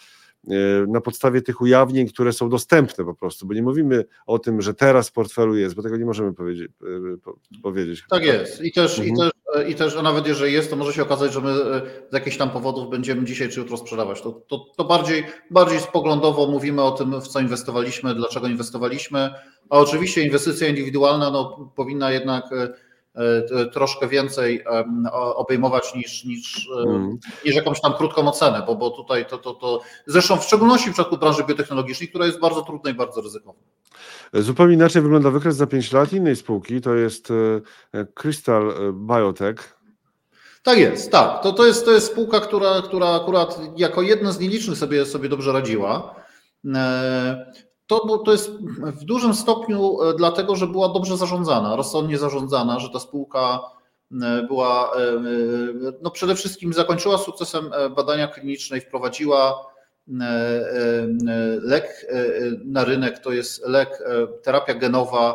na podstawie tych ujawnień, które są dostępne po prostu, bo nie mówimy o tym, że teraz w portfelu jest, bo tego nie możemy powiedzieć. powiedzieć. Tak jest. I też, mhm. i też i też, a nawet jeżeli jest, to może się okazać, że my e, z jakichś tam powodów będziemy dzisiaj czy jutro sprzedawać. To, to, to bardziej, bardziej spoglądowo mówimy o tym, w co inwestowaliśmy, dlaczego inwestowaliśmy. A oczywiście inwestycja indywidualna no, powinna jednak e, e, troszkę więcej obejmować niż, niż, mm. niż jakąś tam krótką ocenę, bo, bo tutaj to, to, to zresztą w szczególności w przypadku branży biotechnologicznej, która jest bardzo trudna i bardzo ryzykowna. Zupełnie inaczej wygląda wykres za 5 lat innej spółki, to jest e, Crystal Biotech. Tak jest, tak. To, to, jest, to jest spółka, która, która akurat jako jedna z nielicznych sobie, sobie dobrze radziła. E, to, to jest w dużym stopniu e, dlatego, że była dobrze zarządzana, rozsądnie zarządzana, że ta spółka była, no przede wszystkim zakończyła sukcesem badania kliniczne i wprowadziła E, e, lek e, na rynek to jest lek, terapia genowa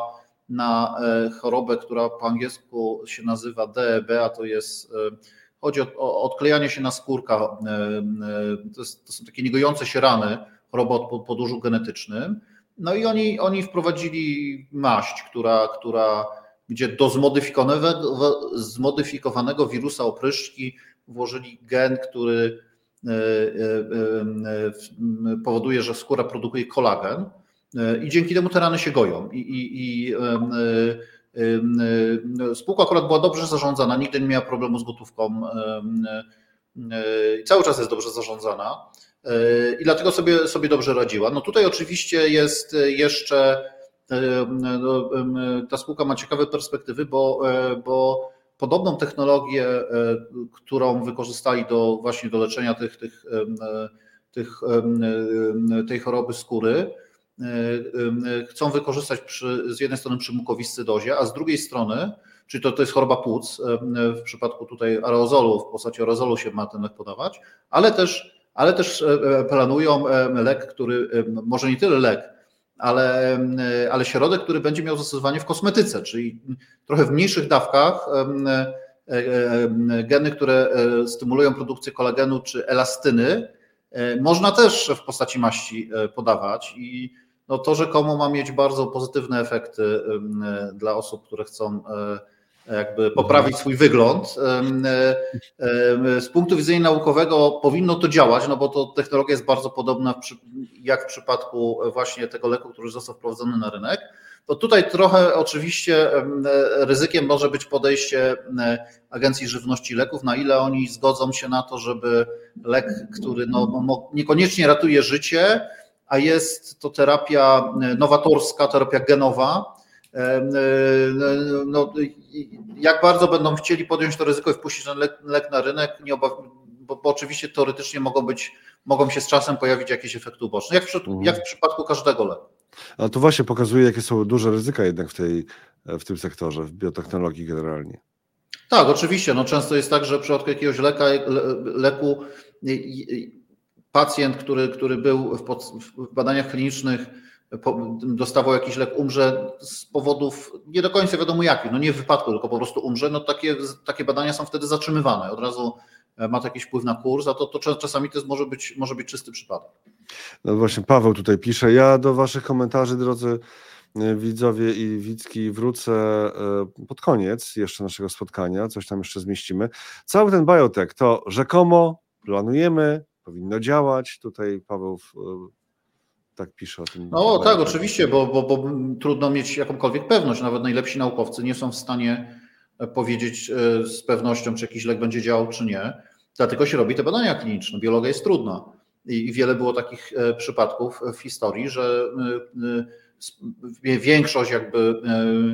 na chorobę, która po angielsku się nazywa DEB, a to jest chodzi o, o odklejanie się na skórka. To, jest, to, są takie niegojące się rany, choroba o podłożu genetycznym. No i oni, oni wprowadzili maść, która, która gdzie do zmodyfikowanego, zmodyfikowanego wirusa opryszczki włożyli gen, który E, e, e, powoduje, że skóra produkuje kolagen i dzięki temu te rany się goją. I, i, i spółka akurat była dobrze zarządzana, nigdy nie miała problemu z gotówką. Cały czas jest dobrze zarządzana i dlatego sobie, sobie dobrze radziła. No tutaj oczywiście jest jeszcze no, ta spółka ma ciekawe perspektywy, bo, bo podobną technologię, e, którą wykorzystali do właśnie do leczenia tych, tych, e, tych, tej choroby skóry, e, chcą wykorzystać przy, z jednej strony przy mukowiscydozie, a z drugiej strony, czyli to, to jest choroba płuc, w przypadku tutaj aerozolu, w postaci aerozolu się ma ten lek podawać, ale też, ale też planują lek, który, może nie tyle lek, ale, ale środek, który będzie miał zastosowanie w kosmetyce, czyli trochę w mniejszych dawkach e, e, geny, które e, stymulują produkcję kolagenu czy elastyny, można też w postaci maści podawać. I no to rzekomo ma mieć bardzo pozytywne efekty dla osób, które chcą jakby poprawić swój wygląd. Z punktu widzenia naukowego powinno to działać, no bo to technologia jest bardzo podobna jak w przypadku właśnie tego leku, który został wprowadzony na rynek. To tutaj trochę oczywiście ryzykiem może być podejście Agencji Żywności Leków, na ile oni zgodzą się na to, żeby lek, który no, niekoniecznie ratuje życie, a jest to terapia nowatorska, terapia genowa, no, jak bardzo będą chcieli podjąć to ryzyko i wpuścić ten lek, lek na rynek, nie obaw, bo, bo, oczywiście teoretycznie mogą być, mogą się z czasem pojawić jakieś efekty uboczne, jak w, mhm. jak w przypadku każdego leku. A to właśnie pokazuje, jakie są duże ryzyka jednak w, tej, w tym sektorze, w biotechnologii generalnie. Tak, oczywiście. No, często jest tak, że w przypadku jakiegoś leka, leku pacjent, który, który był w, pod, w badaniach klinicznych, dostawał jakiś lek, umrze z powodów nie do końca wiadomo jakich, no nie w wypadku, tylko po prostu umrze, no takie, takie badania są wtedy zatrzymywane. Od razu e, ma to jakiś wpływ na kurs, a to, to czasami to może, być, może być czysty przypadek. No właśnie, Paweł tutaj pisze. Ja do Waszych komentarzy, drodzy e, widzowie i widzki, wrócę e, pod koniec jeszcze naszego spotkania. Coś tam jeszcze zmieścimy. Cały ten biotech to rzekomo planujemy, powinno działać. Tutaj Paweł tak pisze o tym. No tak, oczywiście, bo, bo, bo trudno mieć jakąkolwiek pewność. Nawet najlepsi naukowcy nie są w stanie e, powiedzieć e, z pewnością, czy jakiś lek będzie działał, czy nie. Dlatego się robi te badania kliniczne. Biologia jest trudna. I, wiele było takich e, przypadków w historii, że większość jakby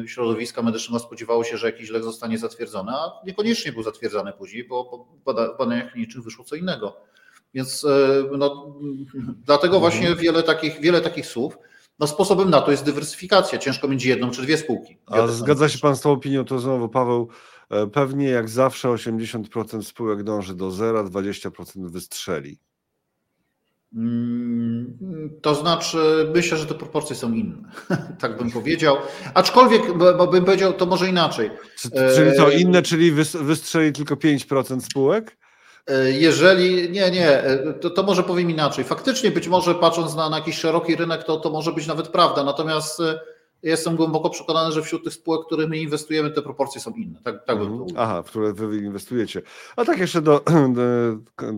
środowiska medycznego spodziewało się, że jakiś lek zostanie zatwierdzony, a niekoniecznie był zatwierdzany później, bo w badaniach klinicznych wyszło co innego. Więc e, no, dlatego mhm. właśnie wiele takich, wiele takich słów. No, sposobem na to jest dywersyfikacja. Ciężko mieć jedną czy dwie spółki. A zgadza się Pan z tą opinią, to znowu Paweł, e, pewnie jak zawsze 80% spółek dąży do zera, 20% wystrzeli. Mm, to znaczy, myślę, że te proporcje są inne, tak bym powiedział. Aczkolwiek, bo bym powiedział, to może inaczej. Czyli co, inne, czyli wystrzeli tylko 5% spółek? E, jeżeli, nie, nie, e, to, to może powiem inaczej. Faktycznie być może patrząc na, na jakiś szeroki rynek, to, to może być nawet prawda. Natomiast e, jestem głęboko przekonany, że wśród tych spółek, w które my inwestujemy, te proporcje są inne. Tak, tak bym mhm. Aha, w które wy inwestujecie. A tak jeszcze do, do,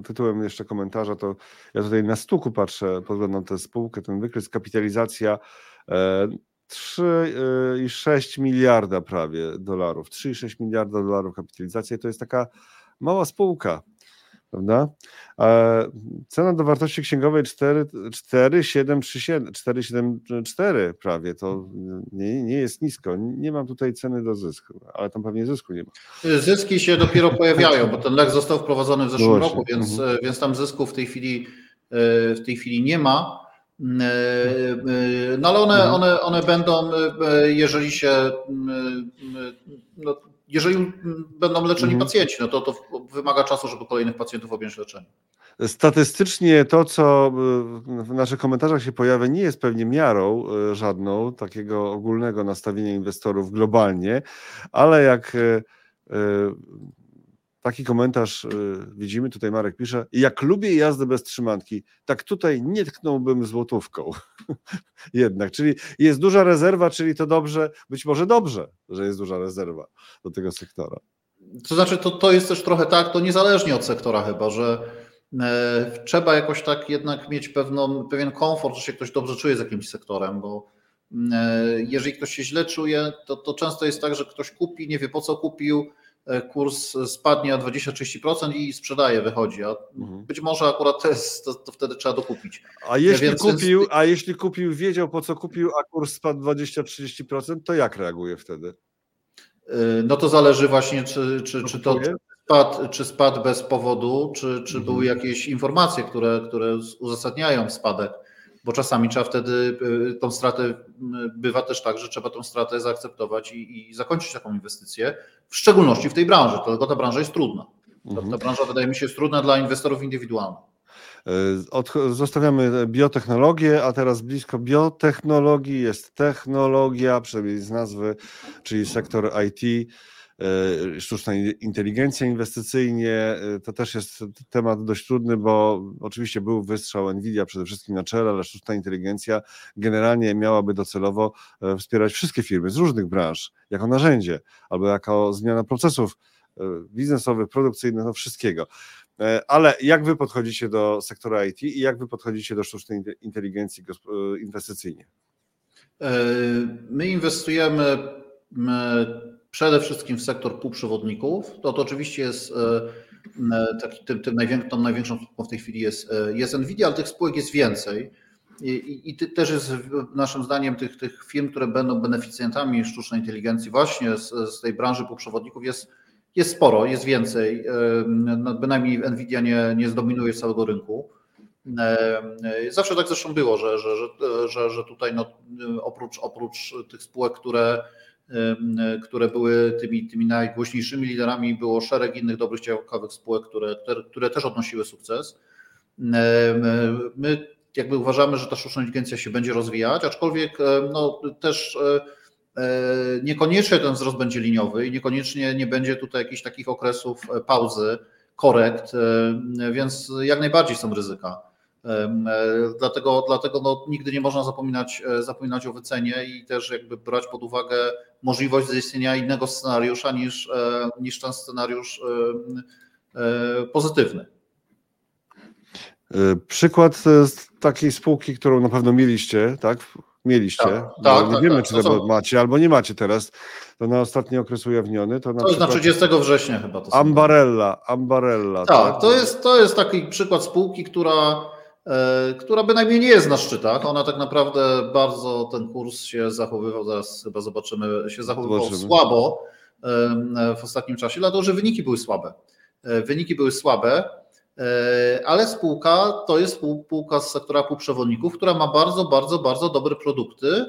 tytułem jeszcze komentarza, to ja tutaj na stuku patrzę, podglądam tę spółkę, ten wykres, kapitalizacja e, 3,6 miliarda prawie dolarów. 3,6 miliarda dolarów kapitalizacja to jest taka mała spółka prawda? Cena do wartości księgowej 4,734 prawie, to nie, nie jest nisko. Nie mam tutaj ceny do zysku, ale tam pewnie zysku nie ma. Zyski się dopiero pojawiają, bo ten lek został wprowadzony w zeszłym no roku, więc, mhm. więc tam zysków w tej chwili w tej chwili nie ma. No ale one, mhm. one, one będą, jeżeli się no, jeżeli będą leczeni mhm. pacjenci, no to to wymaga czasu, żeby kolejnych pacjentów objąć leczeniem. Statystycznie to, co w naszych komentarzach się pojawia, nie jest pewnie miarą e, żadną takiego ogólnego nastawienia inwestorów globalnie, ale jak e, Taki komentarz y, widzimy, tutaj Marek pisze, jak lubię jazdę bez trzymanki, tak tutaj nie tknąłbym złotówką. Jednak, czyli jest duża rezerwa, czyli to dobrze, być może dobrze, że jest duża rezerwa do tego sektora. To znaczy, to, to jest też trochę tak, to niezależnie od sektora chyba, że e, trzeba jakoś tak jednak mieć pewną, pewien komfort, że się ktoś dobrze czuje z jakimś sektorem, bo e, jeżeli ktoś się źle czuje, to, to często jest tak, że ktoś kupi, nie wie po co kupił, kurs spadnie o 20-30% i sprzedaje, wychodzi. A mhm. być może akurat to, jest, to, to, wtedy trzeba dokupić. A jeśli, Więc kupił, a jeśli kupił, wiedział po co kupił, a kurs spadł 20-30%, to jak reaguje wtedy? E, no to zależy właśnie, czy, czy, czy to spadł, czy spadł bez powodu, czy, czy mhm. były jakieś informacje, które, które uzasadniają spadek bo czasami trzeba wtedy y, tą stratę, bywa też tak, że trzeba tą stratę zaakceptować i, i zakończyć taką inwestycję, w szczególności w tej branży, dlatego ta branża jest trudna. Mhm. Ta branża wydaje mi się jest trudna dla inwestorów indywidualnych. Od, zostawiamy biotechnologię, a teraz blisko biotechnologii jest technologia, przynajmniej z nazwy, czyli sektor IT. Sztuczna inteligencja inwestycyjnie. To też jest temat dość trudny, bo oczywiście był wystrzał Nvidia przede wszystkim na czele, ale sztuczna inteligencja generalnie miałaby docelowo wspierać wszystkie firmy z różnych branż jako narzędzie albo jako zmiana procesów biznesowych, produkcyjnych, no wszystkiego. E, ale jak wy podchodzicie do sektora IT i jak wy podchodzicie do sztucznej inteligencji e, inwestycyjnie? E, my inwestujemy przede wszystkim w sektor półprzewodników. To, to oczywiście jest taki, tym, tym największą, tą największą spółką w tej chwili jest, jest Nvidia, ale tych spółek jest więcej. I, i, i też jest naszym zdaniem tych, tych firm, które będą beneficjentami sztucznej inteligencji właśnie z, z tej branży półprzewodników jest, jest sporo, jest więcej. No, bynajmniej Nvidia nie, nie zdominuje całego rynku. Zawsze tak zresztą było, że, że, że, że tutaj no, oprócz, oprócz tych spółek, które, które były tymi, tymi najgłośniejszymi liderami, było szereg innych dobrych, ciekawych spółek, które, które też odnosiły sukces. My jakby uważamy, że ta sztuczna inteligencja się będzie rozwijać, aczkolwiek no, też E, niekoniecznie ten wzrost będzie liniowy i niekoniecznie nie będzie tutaj jakichś takich okresów e, pauzy, korekt, e, więc jak najbardziej są ryzyka. Dlatego, dlatego no, nigdy nie można zapominać, zapominać o wycenie i też jakby brać pod uwagę możliwość zaistnienia innego scenariusza niż, niż ten scenariusz pozytywny. Przykład z takiej spółki, którą na pewno mieliście, tak? Mieliście. Tak, tak, nie tak, wiemy, tak, czy to macie albo nie macie teraz. To na ostatni okres ujawniony. To, na to przykład... jest na 30 września chyba. To Ambarella. Ambarella. Tak, tak, To, jest, to jest taki przykład spółki, która, e, która bynajmniej nie jest na szczytach. Ona tak naprawdę bardzo ten kurs się zachowywał, zaraz chyba zobaczymy, się zachowywał zobaczymy. słabo e, w ostatnim czasie, dlatego że wyniki były słabe. E, wyniki były słabe. E, ale spółka to jest spółka z sektora półprzewodników, która ma bardzo, bardzo, bardzo dobre produkty,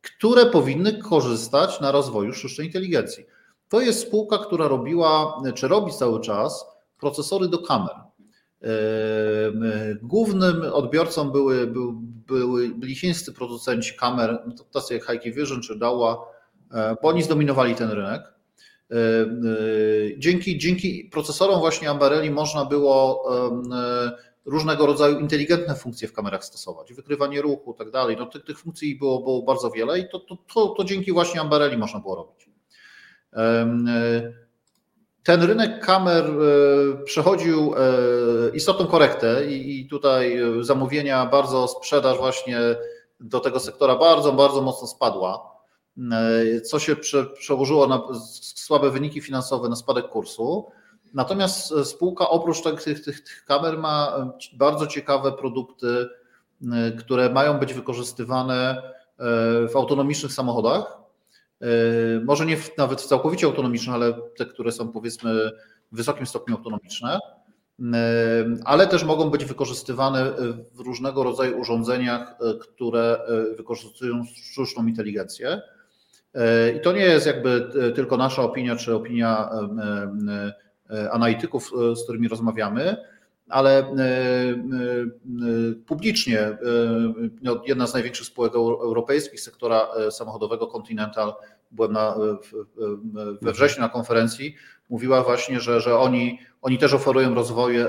które powinny korzystać na rozwoju sztucznej inteligencji. To jest spółka, która robiła, czy robi cały czas procesory do kamer. E, głównym odbiorcą były, były, byli chińscy producenci kamer, tacy jak Hikvision czy Dahua, e, bo oni zdominowali ten rynek. E, e, dzięki, dzięki procesorom właśnie Ambarelli można było e, różnego rodzaju inteligentne funkcje w kamerach stosować, wykrywanie ruchu, tak dalej. No, tych, tych funkcji było, było bardzo wiele i to, to, to, to dzięki właśnie Ambarelli można było robić. Ten rynek kamer przechodził istotną korektę i tutaj zamówienia, bardzo sprzedaż właśnie do tego sektora bardzo, bardzo mocno spadła co się przełożyło na słabe wyniki finansowe, na spadek kursu. Natomiast spółka oprócz tych, tych, tych kamer ma bardzo ciekawe produkty, które mają być wykorzystywane w autonomicznych samochodach. Może nie w, nawet całkowicie autonomicznych, ale te, które są powiedzmy w wysokim stopniu autonomiczne, ale też mogą być wykorzystywane w różnego rodzaju urządzeniach, które wykorzystują sztuczną inteligencję. I to nie jest jakby tylko nasza opinia, czy opinia analityków, z którymi rozmawiamy, ale publicznie no, jedna z największych spółek europejskich sektora samochodowego Continental, byłem na, we wrześniu na konferencji, mówiła właśnie, że, że oni, oni też oferują rozwoje,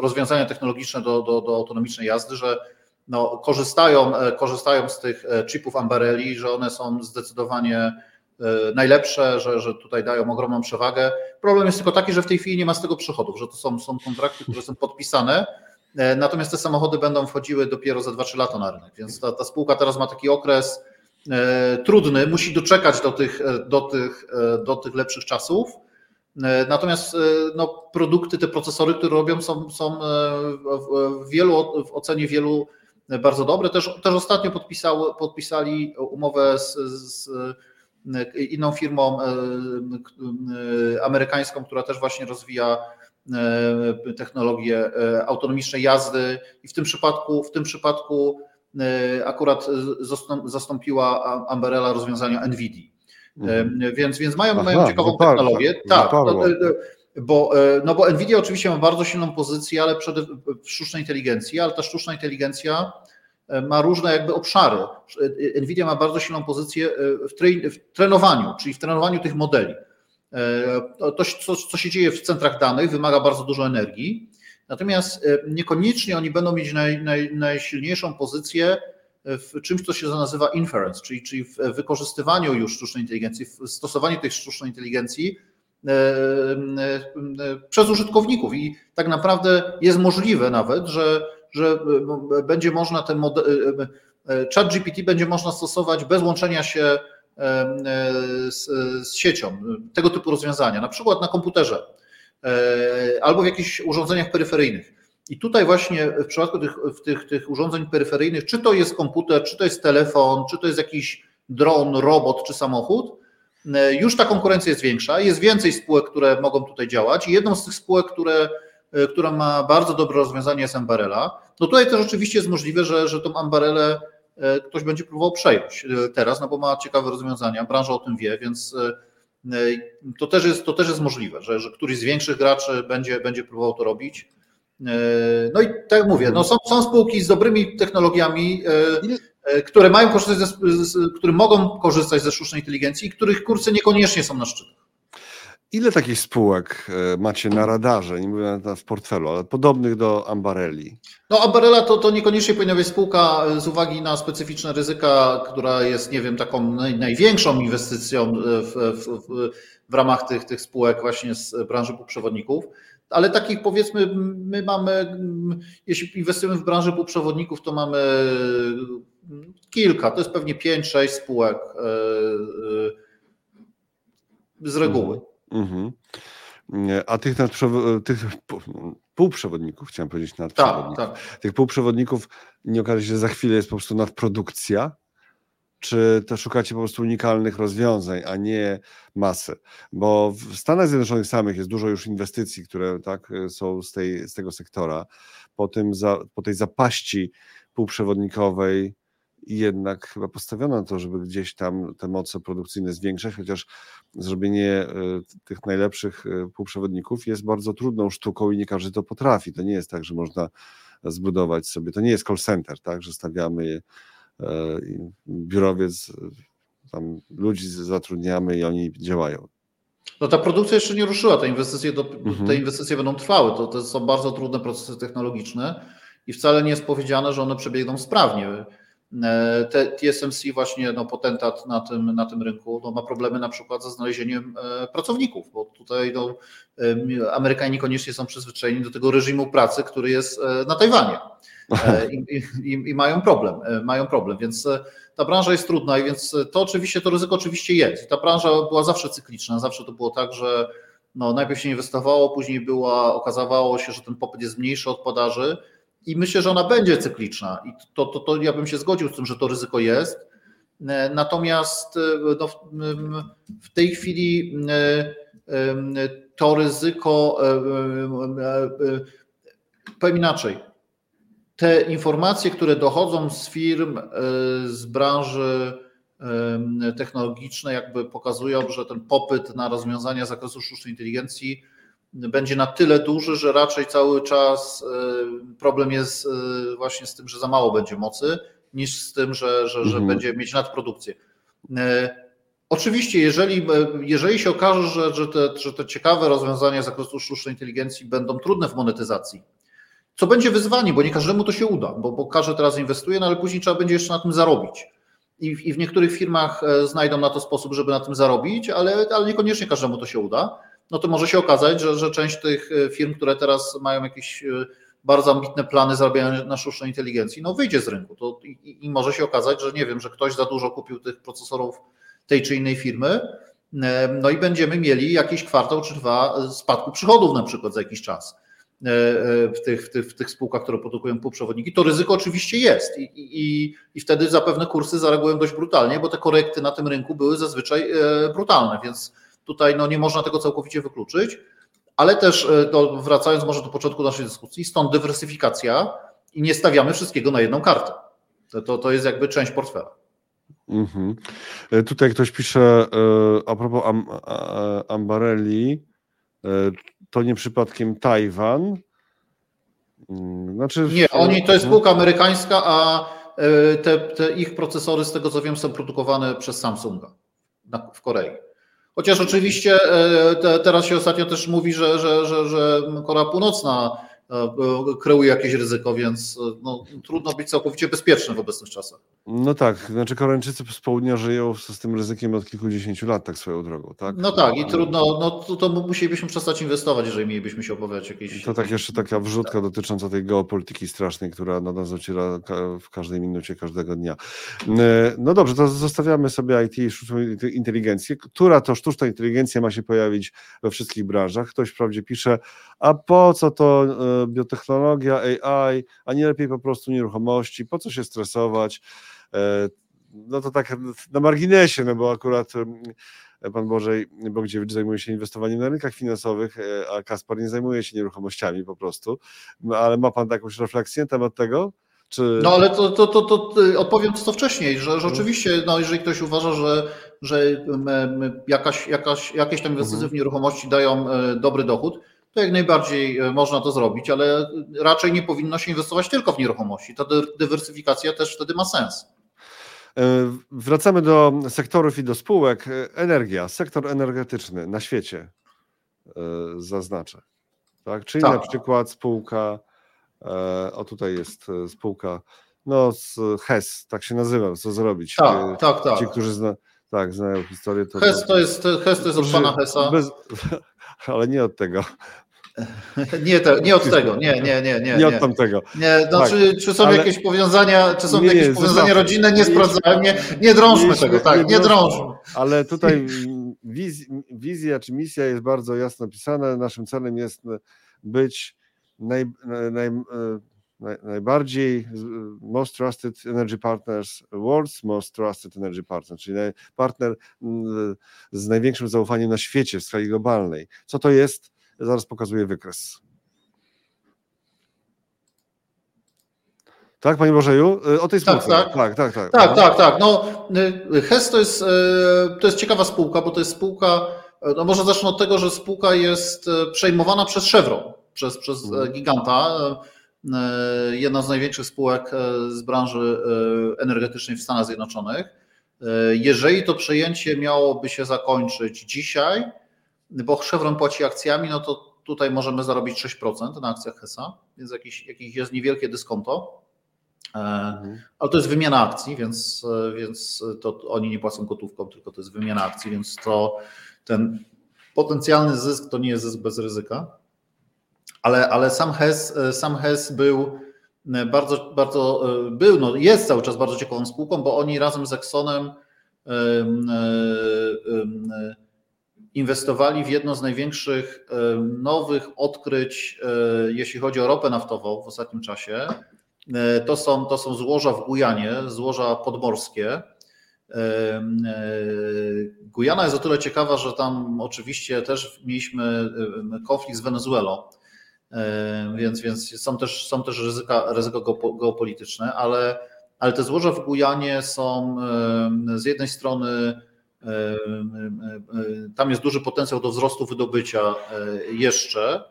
rozwiązania technologiczne do, do, do autonomicznej jazdy, że no, korzystają, e, korzystają z tych e, chipów Ambarelli, że one są zdecydowanie e, najlepsze, że, że tutaj dają ogromną przewagę. Problem jest tylko taki, że w tej chwili nie ma z tego przychodów, że to są, są kontrakty, które są podpisane, natomiast te samochody będą wchodziły dopiero za 2-3 lata na rynek, więc ta, ta spółka teraz ma taki okres trudny, musi doczekać do tych, do tych, do tych lepszych czasów. Natomiast no, produkty, te procesory, które robią, są, są w, wielu, w ocenie wielu bardzo dobre. Też, też ostatnio podpisał, podpisali umowę z, z inną firmą e, e, amerykańską, która też właśnie rozwija e, technologię autonomicznej jazdy i w tym przypadku, w tym przypadku akurat zastąpiła Amberella rozwiązania NVIDIA. Mhm. Więc, więc mają, Aha, mają ciekawą wyparła, technologię. Tak, bo, no bo Nvidia oczywiście ma bardzo silną pozycję, ale przede w sztucznej inteligencji, ale ta sztuczna inteligencja ma różne jakby obszary. Nvidia ma bardzo silną pozycję w, trenowaniu, czyli w trenowaniu tych modeli. To, co, co się dzieje w centrach danych, wymaga bardzo dużo energii, natomiast niekoniecznie oni będą mieć naj, naj, najsilniejszą pozycję w czymś, co się nazywa inference, czyli, czyli w wykorzystywaniu już sztucznej inteligencji, w stosowaniu tej sztucznej inteligencji e, e, przez użytkowników. I tak naprawdę jest możliwe nawet, że, że będzie można ten model, e, chat GPT będzie można stosować bez łączenia się z, z siecią, tego typu rozwiązania, na przykład na komputerze albo w jakichś urządzeniach peryferyjnych. I tutaj właśnie w przypadku tych, tych, tych urządzeń peryferyjnych, czy to jest komputer, czy to jest telefon, czy to jest jakiś dron, robot, czy samochód, e, już ta konkurencja jest większa, jest więcej spółek, które mogą tutaj działać i jedną z tych spółek, które, e, która ma bardzo dobre rozwiązanie jest Ambarella. No tutaj też oczywiście jest możliwe, że, że tą Ambarellę e, ktoś będzie próbował przejąć teraz, no bo ma ciekawe rozwiązania, branża o tym wie, więc to też jest, to też jest możliwe, że, że któryś z większych graczy będzie, będzie próbował to robić. E, no i tak jak mówię, no są, są spółki z dobrymi technologiami, e, e, które mają korzystać, ze, które mogą korzystać ze sztucznej inteligencji których kursy niekoniecznie są na szczytach. Ile takich spółek macie na radarze, nie mówię w portfelu, ale podobnych do Ambarelli? No Ambarella to, to niekoniecznie powinna być spółka z uwagi na specyficzne ryzyka, która jest, nie wiem, taką największą inwestycją w, w, w, w ramach tych, tych spółek właśnie z branży półprzewodników ale takich powiedzmy, my mamy, jeśli inwestujemy w branżę półprzewodników, to mamy kilka, to jest pewnie 5-6 spółek e, e, z reguły. Mhm. A tych, tych półprzewodników, chciałem powiedzieć nadprzewodników, tak, tak. tych półprzewodników nie okaże się, że za chwilę jest po prostu nadprodukcja, czy to szukacie po prostu unikalnych rozwiązań, a nie masy? Bo w Stanach Zjednoczonych samych jest dużo już inwestycji, które tak są z, tej, z tego sektora. Po, tym za, po tej zapaści półprzewodnikowej jednak chyba postawiono na to, żeby gdzieś tam te moce produkcyjne zwiększać, chociaż zrobienie e, tych najlepszych e, półprzewodników jest bardzo trudną sztuką i nie każdy to potrafi. To nie jest tak, że można zbudować sobie, to nie jest call center, tak, że stawiamy E, biurowiec, tam ludzi zatrudniamy i oni działają. No ta produkcja jeszcze nie ruszyła, te inwestycje, do, mhm. te inwestycje będą trwały, to, to są bardzo trudne procesy technologiczne i wcale nie jest powiedziane, że one przebiegną sprawnie. E, te, TSMC właśnie, no, potentat na tym, na tym rynku, no, ma problemy na przykład ze znalezieniem e, pracowników, bo tutaj no, Amerykanie niekoniecznie są przyzwyczajeni do tego reżimu pracy, który jest na Tajwanie. E, i, i, i, mają problem, e, mają problem, więc e, ta branża jest trudna i więc to oczywiście, to ryzyko oczywiście jest. Ta branża była zawsze cykliczna, zawsze to było tak, że no, najpierw się inwestowało, później była, okazywało się, że ten popyt jest mniejszy od podaży i myślę, że ona będzie cykliczna i to, to, to ja bym się zgodził z tym, że to ryzyko jest. Natomiast no, w tej chwili to ryzyko, powiem inaczej, te informacje, które dochodzą z firm, e, z branży technologicznej, jakby pokazują, że ten popyt na rozwiązania z zakresu sztucznej inteligencji będzie na tyle duży, że raczej cały czas e, problem jest e, właśnie z tym, że za mało będzie mocy, niż z tym, że, że, że mhm. będzie mieć nadprodukcję. Oczywiście, jeżeli, jeżeli się okaże, że, że, te, że te ciekawe rozwiązania z zakresu sztucznej inteligencji będą trudne w monetyzacji, co będzie wyzwanie, bo nie każdemu to się uda, bo, bo każdy teraz inwestuje, no ale później trzeba będzie jeszcze na tym zarobić. I, I, w niektórych firmach e, znajdą na to sposób, żeby na tym zarobić, ale, ale niekoniecznie każdemu to się uda. No to może się okazać, że, że część tych e, firm, które teraz mają jakieś e, bardzo ambitne plany zarabiania na sztucznej inteligencji, no wyjdzie z rynku. To, i, I może się okazać, że nie wiem, że ktoś za dużo kupił tych procesorów tej czy innej firmy, no i będziemy mieli jakiś kwartał czy dwa spadku przychodów na przykład za jakiś czas. E, e, w tych, w, tych, w tych spółkach, które produkują półprzewodniki, to ryzyko oczywiście jest i, i, i wtedy zapewne kursy zareagują dość brutalnie, bo te korekty na tym rynku były zazwyczaj e, brutalne, więc tutaj no, nie można tego całkowicie wykluczyć, ale też to wracając może do początku naszej dyskusji, stąd dywersyfikacja i nie stawiamy wszystkiego na jedną kartę. To, to, to jest jakby część portfela. Mhm. Tutaj ktoś pisze a propos Am Ambarelli, to nie przypadkiem Tajwan? Mm, znaczy, nie, oni to jest spółka amerykańska, a te, te ich procesory, z tego co wiem, są produkowane przez Samsunga w Korei. Chociaż oczywiście te, teraz się ostatnio też mówi, że, że, że, że Korea Północna E, kreuje jakieś ryzyko, więc e, no, trudno być całkowicie bezpiecznym w obecnych czasach. No tak, znaczy Koreańczycy z południa żyją z tym ryzykiem od kilkudziesięciu lat, tak swoją drogą, tak? No tak, i trudno, no to, to musielibyśmy przestać inwestować, jeżeli mielibyśmy się obawiać jakiejś... To tak jeszcze taka wrzutka tak. dotycząca tej geopolityki strasznej, która na nas dociera w każdej minucie, każdego dnia. E, no dobrze, to zostawiamy sobie IT i sztuczną inteligencję, która to sztuczna inteligencja ma się pojawić we wszystkich branżach. Ktoś wprawdzie pisze, a po co to biotechnologia, AI, a nie lepiej po prostu nieruchomości, po co się stresować? E, no to tak na marginesie, no bo akurat pan Bożej Bogdziewicz zajmuje się inwestowaniem na rynkach finansowych, e, a Kaspar nie zajmuje się nieruchomościami po prostu. No, ale ma pan jakąś refleksję na temat tego? Czy... No ale to, to, to, to odpowiem co wcześniej, że, oczywiście, no, jeżeli ktoś uważa, że, że jakaś, jakaś, jakieś tam inwestycje mhm. w nieruchomości dają e, dobry dochód, to jak najbardziej można to zrobić, ale raczej nie powinno się inwestować tylko w nieruchomości. Ta dywersyfikacja też wtedy ma sens. E, wracamy do sektorów i do spółek. E, energia, sektor energetyczny na świecie zaznaczę. Tak? Czyli tak. na przykład spółka, o tutaj jest spółka, no z HES, tak się nazywa, co zrobić. Tak, tak, tak. Ci, którzy zna, tak, znają historię. To, HES to jest, HES to jest od pana Hesa. Bez, ale nie od tego. Nie, te, nie od tego, nie, nie, nie. Nie, nie od tamtego. Nie, no, tak, czy, czy, są ale... jakieś powiązania, czy są nie, jakieś nie, powiązania rodzinne, nie sprawdzałem, nie, nie drążmy nie, tego, tak, nie drążmy. Ale tutaj wiz, wizja czy misja jest bardzo jasno napisana. Naszym celem jest być naj, naj, naj, najbardziej most trusted energy partners, world's most trusted energy partner, czyli partner z największym zaufaniem na świecie w skali globalnej. Co to jest? Zaraz pokazuję wykres. Tak, Panie Bożeju? Y, o tej tak, spółce. Tak, tak, tak. Tak, tak, tak. tak. No, y, HES to jest, y, to jest ciekawa spółka, bo to jest spółka, no może zacznę od tego, że spółka jest przejmowana przez Chevron, przez, przez mhm. giganta, jedna z największych spółek z branży energetycznej w Stanach Zjednoczonych. Jeżeli to przejęcie miałoby się zakończyć dzisiaj, bo Chevron płaci akcjami, no to tutaj możemy zarobić 6% na akcjach HESA, więc jakiś, jakiś jest niewielkie dyskonto. E, mhm. Ale to jest wymiana akcji, więc, więc to oni nie płacą gotówką, tylko to jest wymiana akcji, więc to ten potencjalny zysk to nie jest zysk bez ryzyka. Ale, ale sam HES, sam HES był bardzo, bardzo był, no jest cały czas bardzo ciekawą spółką, bo oni razem z Exxonem inwestowali w jedno z największych e, nowych odkryć, e, jeśli chodzi o ropę naftową w ostatnim czasie. E, to są, to są złoża w Gujanie, złoża podmorskie. Gujana jest o tyle ciekawa, że tam oczywiście też mieliśmy konflikt z Wenezuelą, więc, więc są też, są też ryzyka, ryzyko geopolityczne, ale, ale te złoża w Gujanie są z jednej strony tam jest duży potencjał do wzrostu wydobycia e, jeszcze.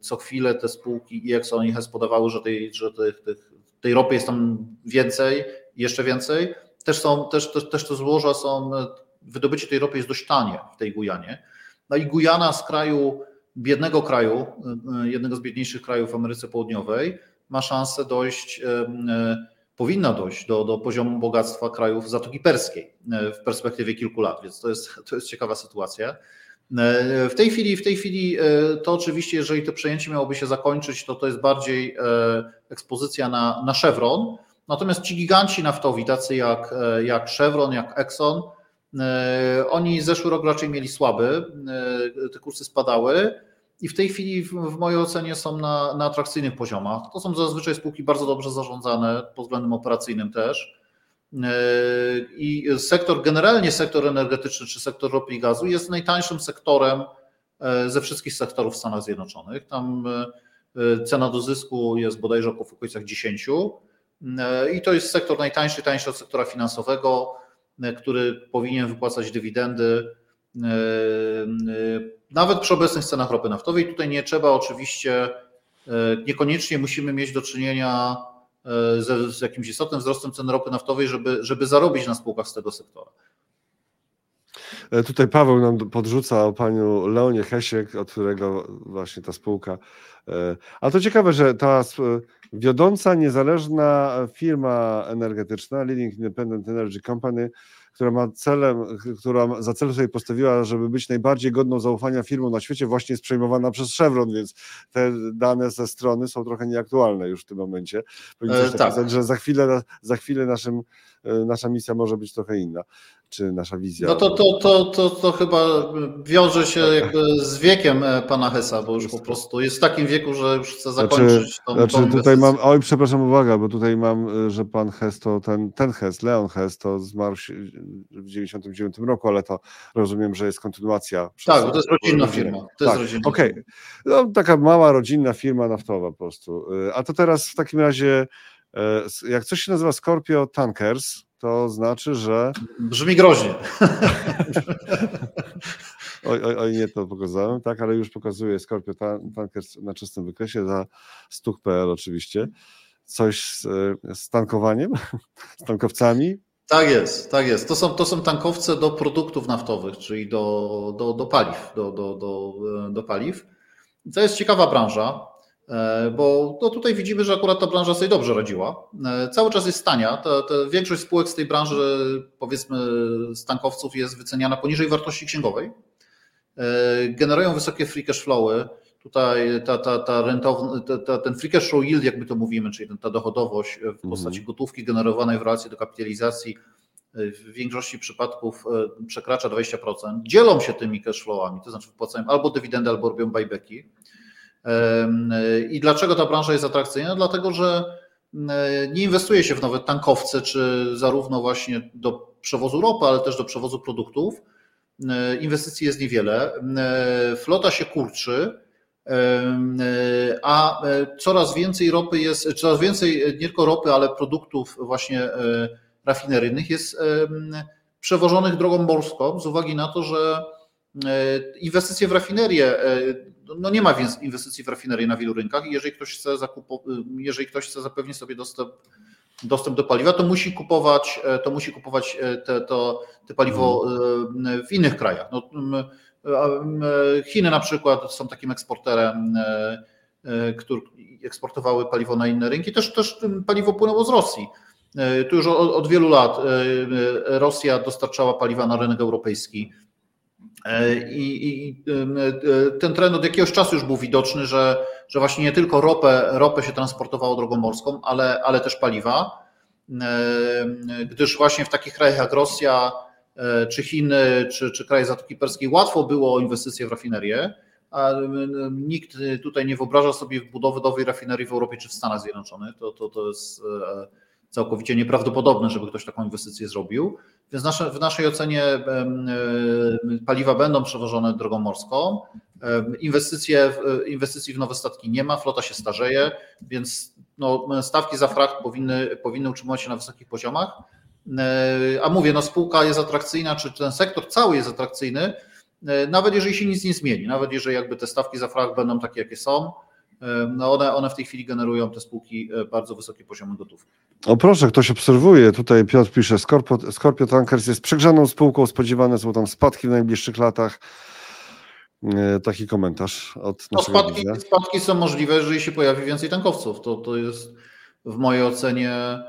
Co chwilę te spółki i Exxon i Hess podawały, że, tej, że tych, tych, tej ropy jest tam więcej, jeszcze więcej. Też, są, też, też, też te złoża są, wydobycie tej ropy jest dość tanie w tej Gujanie. No i Gujana z kraju, biednego kraju, e, jednego z biedniejszych krajów w Ameryce Południowej, ma szansę dojść powinna dojść do, do poziomu bogactwa krajów Zatoki Perskiej e, w perspektywie kilku lat, więc to jest, to jest ciekawa sytuacja. E, w tej chwili, w tej chwili e, to oczywiście, jeżeli to przejęcie miałoby się zakończyć, to to jest bardziej ekspozycja na, na Chevron. Natomiast ci giganci naftowi, tacy jak, jak Chevron, jak Exxon, oni zeszły rok raczej mieli słaby, te kursy spadały i w tej chwili w, mojej ocenie są na, na atrakcyjnych poziomach. To są zazwyczaj spółki bardzo dobrze zarządzane pod względem operacyjnym też. E, I sektor, generalnie sektor energetyczny czy sektor ropy i gazu jest najtańszym sektorem e, ze wszystkich sektorów w Stanach Zjednoczonych. Tam e, cena do zysku jest bodajże w okolicach 10 i to jest sektor najtańszy, tańszy od sektora finansowego, który powinien wypłacać dywidendy nawet przy obecnych cenach ropy naftowej. Tutaj nie trzeba oczywiście, e, niekoniecznie musimy mieć do czynienia z, z jakimś istotnym wzrostem cen ropy naftowej, żeby, żeby zarobić na spółkach z tego sektora. E, tutaj Paweł nam podrzuca o paniu Leonie Hesiek, od którego właśnie ta spółka. E, a to ciekawe, że ta wiodąca, niezależna firma energetyczna, Leading Independent Energy Company, która ma celem, która za cel sobie postawiła, żeby być najbardziej godną zaufania firmą na świecie, właśnie jest przejmowana przez Chevron, więc te dane ze strony są trochę nieaktualne już w tym momencie. Powinien e, tak. że za chwilę, za chwilę naszym, nasza misja może być trochę inna czy nasza wizja? No to, to, to, to, to chyba wiąże się jakby z wiekiem e, pana Hesa, bo już po prostu jest w takim wieku, że już chce znaczy- zakończyć tą, znaczy tą tutaj mam, oj przepraszam, uwaga, bo tutaj mam, e, że pan Hes to ten, ten Hes, Leon Hes to zmarł w 99 roku, ale to rozumiem, że jest kontynuacja. Tak, bo to jest rodzinna firma. To tak, Okej, okay. no, taka mała rodzinna firma naftowa po prostu. E, a to teraz w takim razie, jak coś się nazywa Scorpio Tankers, to znaczy, że. Brzmi groźnie. oj, oj, oj, nie to pokazałem, tak, ale już pokazuję Scorpio Tankers na czystym wykresie za stuk.pl oczywiście. Coś z, z tankowaniem, z tankowcami. Tak jest, tak jest. To są, to są tankowce do produktów naftowych, czyli do, do, do paliw, do, do, do, do paliw. To jest ciekawa branża. E, bo no tutaj widzimy, że akurat ta branża sobie dobrze radziła. E, cały czas jest tania. Ta, ta większość spółek z tej branży, powiedzmy, z tankowców jest wyceniana poniżej wartości księgowej. E, generują wysokie free cash flowy. Tutaj ta, ta, ta rentowna, ten free cash flow yield, jakby to mówimy, czyli ta dochodowość w postaci mhm. gotówki generowanej w relacji do kapitalizacji w większości przypadków przekracza 20%. Dzielą się tymi cash flowami, to znaczy wpłacają albo dywidendy, albo robią buybacki. I dlaczego ta branża jest atrakcyjna? Dlatego, że nie inwestuje się w nowe tankowce, czy zarówno właśnie do przewozu ropy, ale też do przewozu produktów. Inwestycji jest niewiele. Flota się kurczy, a coraz więcej ropy jest, coraz więcej nie tylko ropy, ale produktów właśnie e, rafineryjnych jest przewożonych drogą morską z uwagi na to, że e, inwestycje w rafinerię e, no nie ma więc inwestycji w rafinerii na wielu rynkach i jeżeli ktoś chce, jeżeli ktoś chce zapewnić sobie dostęp, dostęp do paliwa, to musi kupować, e, to musi kupować e, te, to, te paliwo e, w innych krajach. No, Chiny na przykład są takim eksporterem, który eksportowały paliwo na inne rynki. Też, też paliwo płynęło z Rosji. Tu już od, od wielu lat Rosja dostarczała paliwa na rynek europejski E, I, I, e, ten trend od jakiegoś czasu już był widoczny, że, że właśnie nie tylko ropę, ropę się transportowało drogą morską, ale, ale też paliwa, e, gdyż właśnie w takich krajach jak Rosja, czy Chiny, czy, czy kraje Zatoki Perskiej łatwo było o inwestycje w rafinerię, a nikt tutaj nie wyobraża sobie budowy nowej rafinerii w Europie czy w Stanach Zjednoczonych. To, to, to jest całkowicie nieprawdopodobne, żeby ktoś taką inwestycję zrobił. Więc nasze, w naszej ocenie paliwa będą przewożone drogą morską. Inwestycje, inwestycji w nowe statki nie ma, flota się starzeje, więc no, stawki za frakt powinny, powinny utrzymywać się na wysokich poziomach. A mówię, no spółka jest atrakcyjna, czy ten sektor cały jest atrakcyjny, nawet jeżeli się nic nie zmieni, nawet jeżeli jakby te stawki za frakt będą takie, jakie są, no one, one w tej chwili generują te spółki e, bardzo wysokie poziomy gotówki. O proszę, ktoś obserwuje. Tutaj Piotr pisze, Scorpio, Scorpio Tankers jest przegrzaną spółką, spodziewane są tam spadki w najbliższych latach. E, taki komentarz od no, spadki, spadki są możliwe, jeżeli się pojawi więcej tankowców. To, to jest w mojej ocenie e,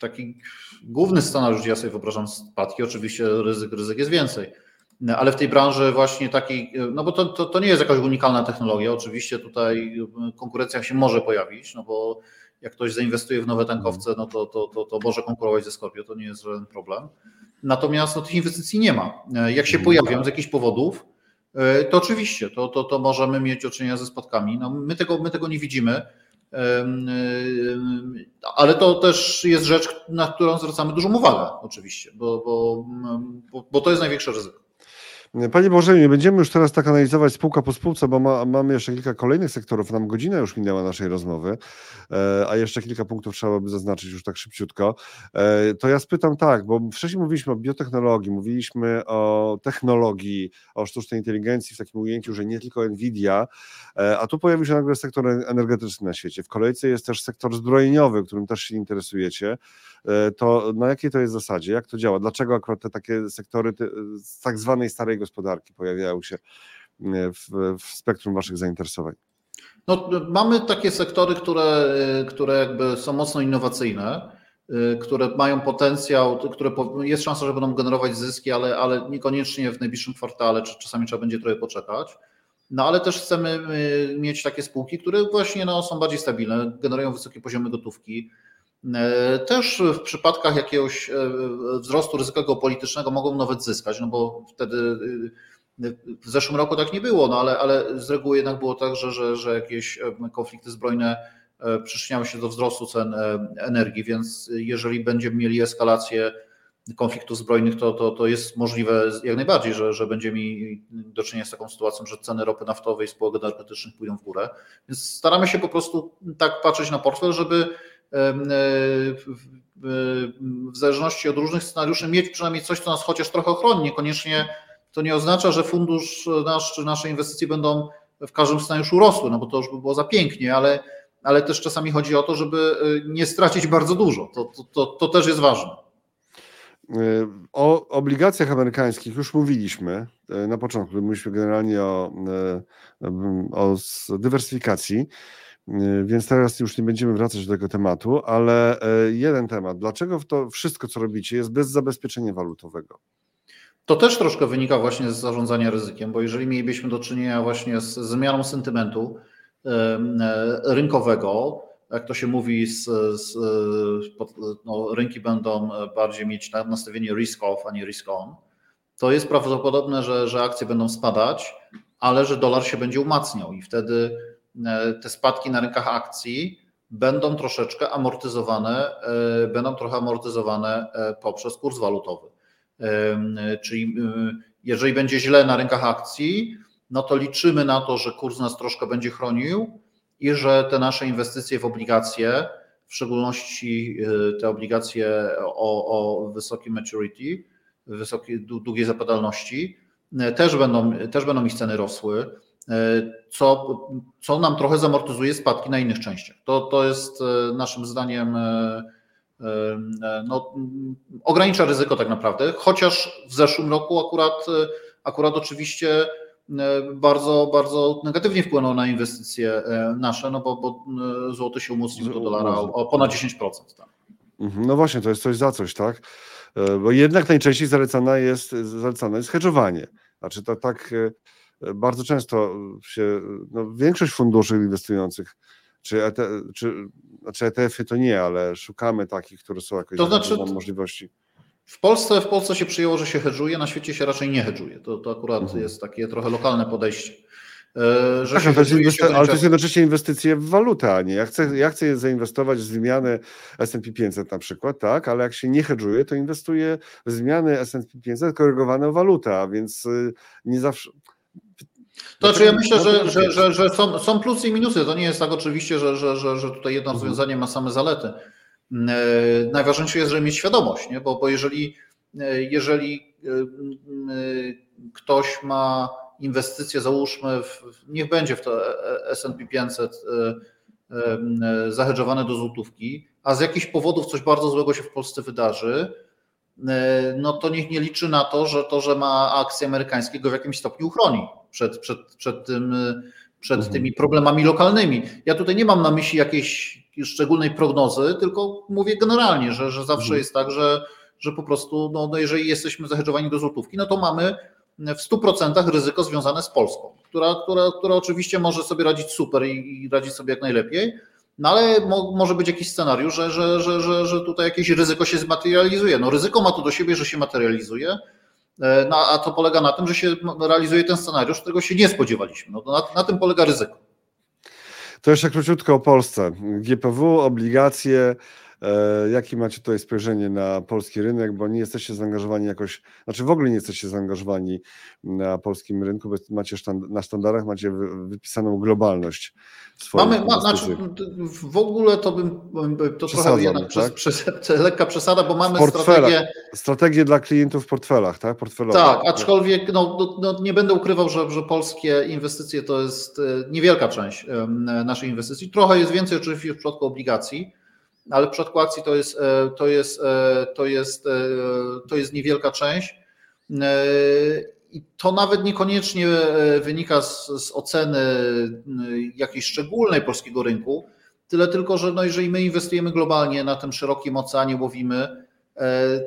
taki główny scenariusz, ja sobie wyobrażam spadki. Oczywiście ryzyk, ryzyk jest więcej ale w tej branży właśnie takiej, no bo to, to, to, nie jest jakaś unikalna technologia, oczywiście tutaj konkurencja się może pojawić, no bo jak ktoś zainwestuje w nowe tankowce, no to, to, to, to może konkurować ze Scorpio, to nie jest żaden problem. Natomiast no, tych inwestycji nie ma. Jak się pojawią z jakichś powodów, to oczywiście, to, to, to możemy mieć do czynienia ze spadkami. No, my, tego, my tego nie widzimy, ale to też jest rzecz, na którą zwracamy dużą uwagę oczywiście, bo, bo, bo to jest największe ryzyko. Panie Boże, nie będziemy już teraz tak analizować spółka po spółce, bo ma, mamy jeszcze kilka kolejnych sektorów. Nam godzina już minęła naszej rozmowy, e, a jeszcze kilka punktów trzeba by zaznaczyć już tak szybciutko. E, to ja spytam tak, bo wcześniej mówiliśmy o biotechnologii, mówiliśmy o technologii, o sztucznej inteligencji w takim ujęciu, że nie tylko Nvidia, e, a tu pojawił się nagle sektor energetyczny na świecie. W kolejce jest też sektor zbrojeniowy, którym też się interesujecie. To na jakiej to jest zasadzie? Jak to działa? Dlaczego akurat te takie sektory z tak zwanej starej gospodarki pojawiają się e, w, w spektrum Waszych zainteresowań? No, mamy takie sektory, które, które jakby są mocno innowacyjne, e, które mają potencjał, które jest szansa, że będą generować zyski, ale, ale niekoniecznie w najbliższym kwartale, czy czasami trzeba będzie trochę poczekać. No ale też chcemy e, mieć takie spółki, które właśnie no, są bardziej stabilne, generują wysokie poziomy gotówki. Też w przypadkach jakiegoś wzrostu ryzyka geopolitycznego mogą nawet zyskać, no bo wtedy w zeszłym roku tak nie było, no ale, ale z reguły jednak było tak, że, że, że jakieś konflikty zbrojne e, przyczyniały się do wzrostu cen e, energii, więc jeżeli będziemy mieli eskalację konfliktów zbrojnych, to, to, to jest możliwe jak najbardziej, że, że będziemy mieli do czynienia z taką sytuacją, że ceny ropy naftowej i spółek energetycznych pójdą w górę. Więc staramy się po prostu tak patrzeć na portfel, żeby e, w zależności od różnych scenariuszy mieć przynajmniej coś, co nas chociaż trochę chroni, niekoniecznie to nie oznacza, że fundusz nasz czy nasze inwestycje będą w każdym scenariuszu rosły, no bo to już by było za pięknie, ale, ale też czasami chodzi o to, żeby y, nie stracić bardzo dużo. To, to, to, to też jest ważne. Y, o obligacjach amerykańskich już mówiliśmy na początku. Mówiliśmy generalnie o, o dywersyfikacji, więc teraz już nie będziemy wracać do tego tematu, ale jeden temat. Dlaczego to wszystko, co robicie, jest bez zabezpieczenia walutowego? To też troszkę wynika właśnie z zarządzania ryzykiem, bo jeżeli mielibyśmy do czynienia właśnie z zmianą sentymentu e, rynkowego, jak to się mówi, z, z, no, rynki będą bardziej mieć nastawienie risk off, a nie risk on, to jest prawdopodobne, że, że akcje będą spadać, ale że dolar się będzie umacniał i wtedy e, te spadki na rynkach akcji będą troszeczkę amortyzowane, e, będą trochę amortyzowane poprzez kurs walutowy. Czyli jeżeli będzie źle na rynkach akcji, no to liczymy na to, że kurs nas troszkę będzie chronił i że te nasze inwestycje w obligacje, w szczególności te obligacje o, o maturity, wysokiej, długiej zapadalności, też będą, też będą ich ceny rosły, co, co nam trochę zamortyzuje spadki na innych częściach. To, to jest naszym zdaniem no, ogranicza ryzyko tak naprawdę, chociaż w zeszłym roku akurat, akurat oczywiście bardzo, bardzo negatywnie wpłynął na inwestycje nasze, no bo, bo złoto się umocnił do dolara o ponad 10%. Tak. Mhm, no właśnie, to jest coś za coś, tak? E, bo jednak najczęściej zalecana jest, zalecane jest hedżowanie. Znaczy to tak e, bardzo często się, no większość funduszy inwestujących czy, ET, czy znaczy ETF-y to nie, ale szukamy takich, które są jakoś to znaczy, możliwości. W Polsce, w Polsce się przyjęło, że się hedżuje, na świecie się raczej nie hedżuje. To, to akurat mhm. jest takie trochę lokalne podejście. E, że tak, to jest ale to jest jednocześnie inwestycje w walutę, a nie. Ja chcę, ja chcę zainwestować w zmiany S&P 500 na przykład, tak, ale jak się nie hedżuje, to inwestuję w zmiany S&P 500 korygowane o walutę, a więc y, nie zawsze to znaczy ja myślę, że, że, że, że są, są plusy i minusy. To nie jest tak oczywiście, że, że, że, że tutaj jedno mhm. rozwiązanie ma same zalety. Mm, e, najważniejsze jest, żeby mieć świadomość, nie? Bo, bo jeżeli, e, jeżeli e, ktoś ma inwestycje, załóżmy, w, niech będzie w to S&P 500 zahedżowane do złotówki, a z jakichś powodów coś bardzo złego się w Polsce wydarzy, no to niech nie liczy na to, że to, że ma akcje amerykańskie go w jakimś stopniu uchroni przed, przed, przed, tym, przed mhm. tymi problemami lokalnymi. Ja tutaj nie mam na myśli jakiejś szczególnej prognozy, tylko mówię generalnie, że, że zawsze mhm. jest tak, że, że po prostu, no, no jeżeli jesteśmy zahedżowani do złotówki, no to mamy w 100% ryzyko związane z Polską, która, która, która oczywiście może sobie radzić super i, i radzić sobie jak najlepiej, no ale mo, może być jakiś scenariusz, że, że, że, że, że tutaj jakieś ryzyko się zmaterializuje. No ryzyko ma to do siebie, że się materializuje, E, no, a to polega na tym, że się realizuje ten scenariusz, którego się nie spodziewaliśmy. No, na, na tym polega ryzyko. To jeszcze króciutko o Polsce. GPW, obligacje, jakie macie tutaj spojrzenie na polski rynek, bo nie jesteście zaangażowani jakoś, znaczy w ogóle nie jesteście zaangażowani na polskim rynku, bo macie sztand na sztandarach macie wypisaną globalność swoich Mamy, ma, znaczy, w ogóle to bym, to trochę jednak tak? przez, przez, lekka przesada, bo mamy strategię... Strategię dla klientów w portfelach, tak? Portfelowe. Tak, aczkolwiek no, no, no, nie będę ukrywał, że, że polskie inwestycje to jest e, niewielka część naszej inwestycji. Trochę jest więcej oczywiście w przypadku obligacji, ale w przypadku akcji to jest, e, to jest, e, to jest, e, to jest niewielka część. I to nawet niekoniecznie wynika z, z, oceny jakiejś szczególnej polskiego rynku, tyle tylko, że no jeżeli my inwestujemy globalnie na tym szerokim oceanie, łowimy,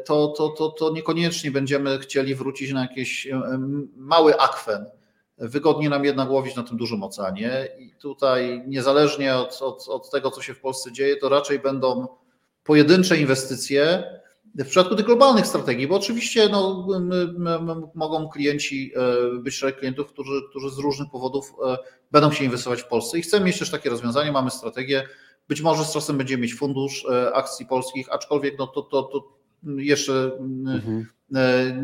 to, to, to, to niekoniecznie będziemy chcieli wrócić na jakiś mały akwen Wygodnie nam jednak łowić na tym dużym oceanie i tutaj niezależnie od, od, od tego, co się w Polsce dzieje, to raczej będą pojedyncze inwestycje w przypadku tych globalnych strategii, bo oczywiście no, mogą klienci e, być szereg klientów, którzy, którzy z różnych powodów e, będą się inwestować w Polsce i chcemy mieć też takie rozwiązanie, mamy strategię, być może z czasem będziemy mieć fundusz e, akcji polskich, aczkolwiek no to, to, to jeszcze mhm.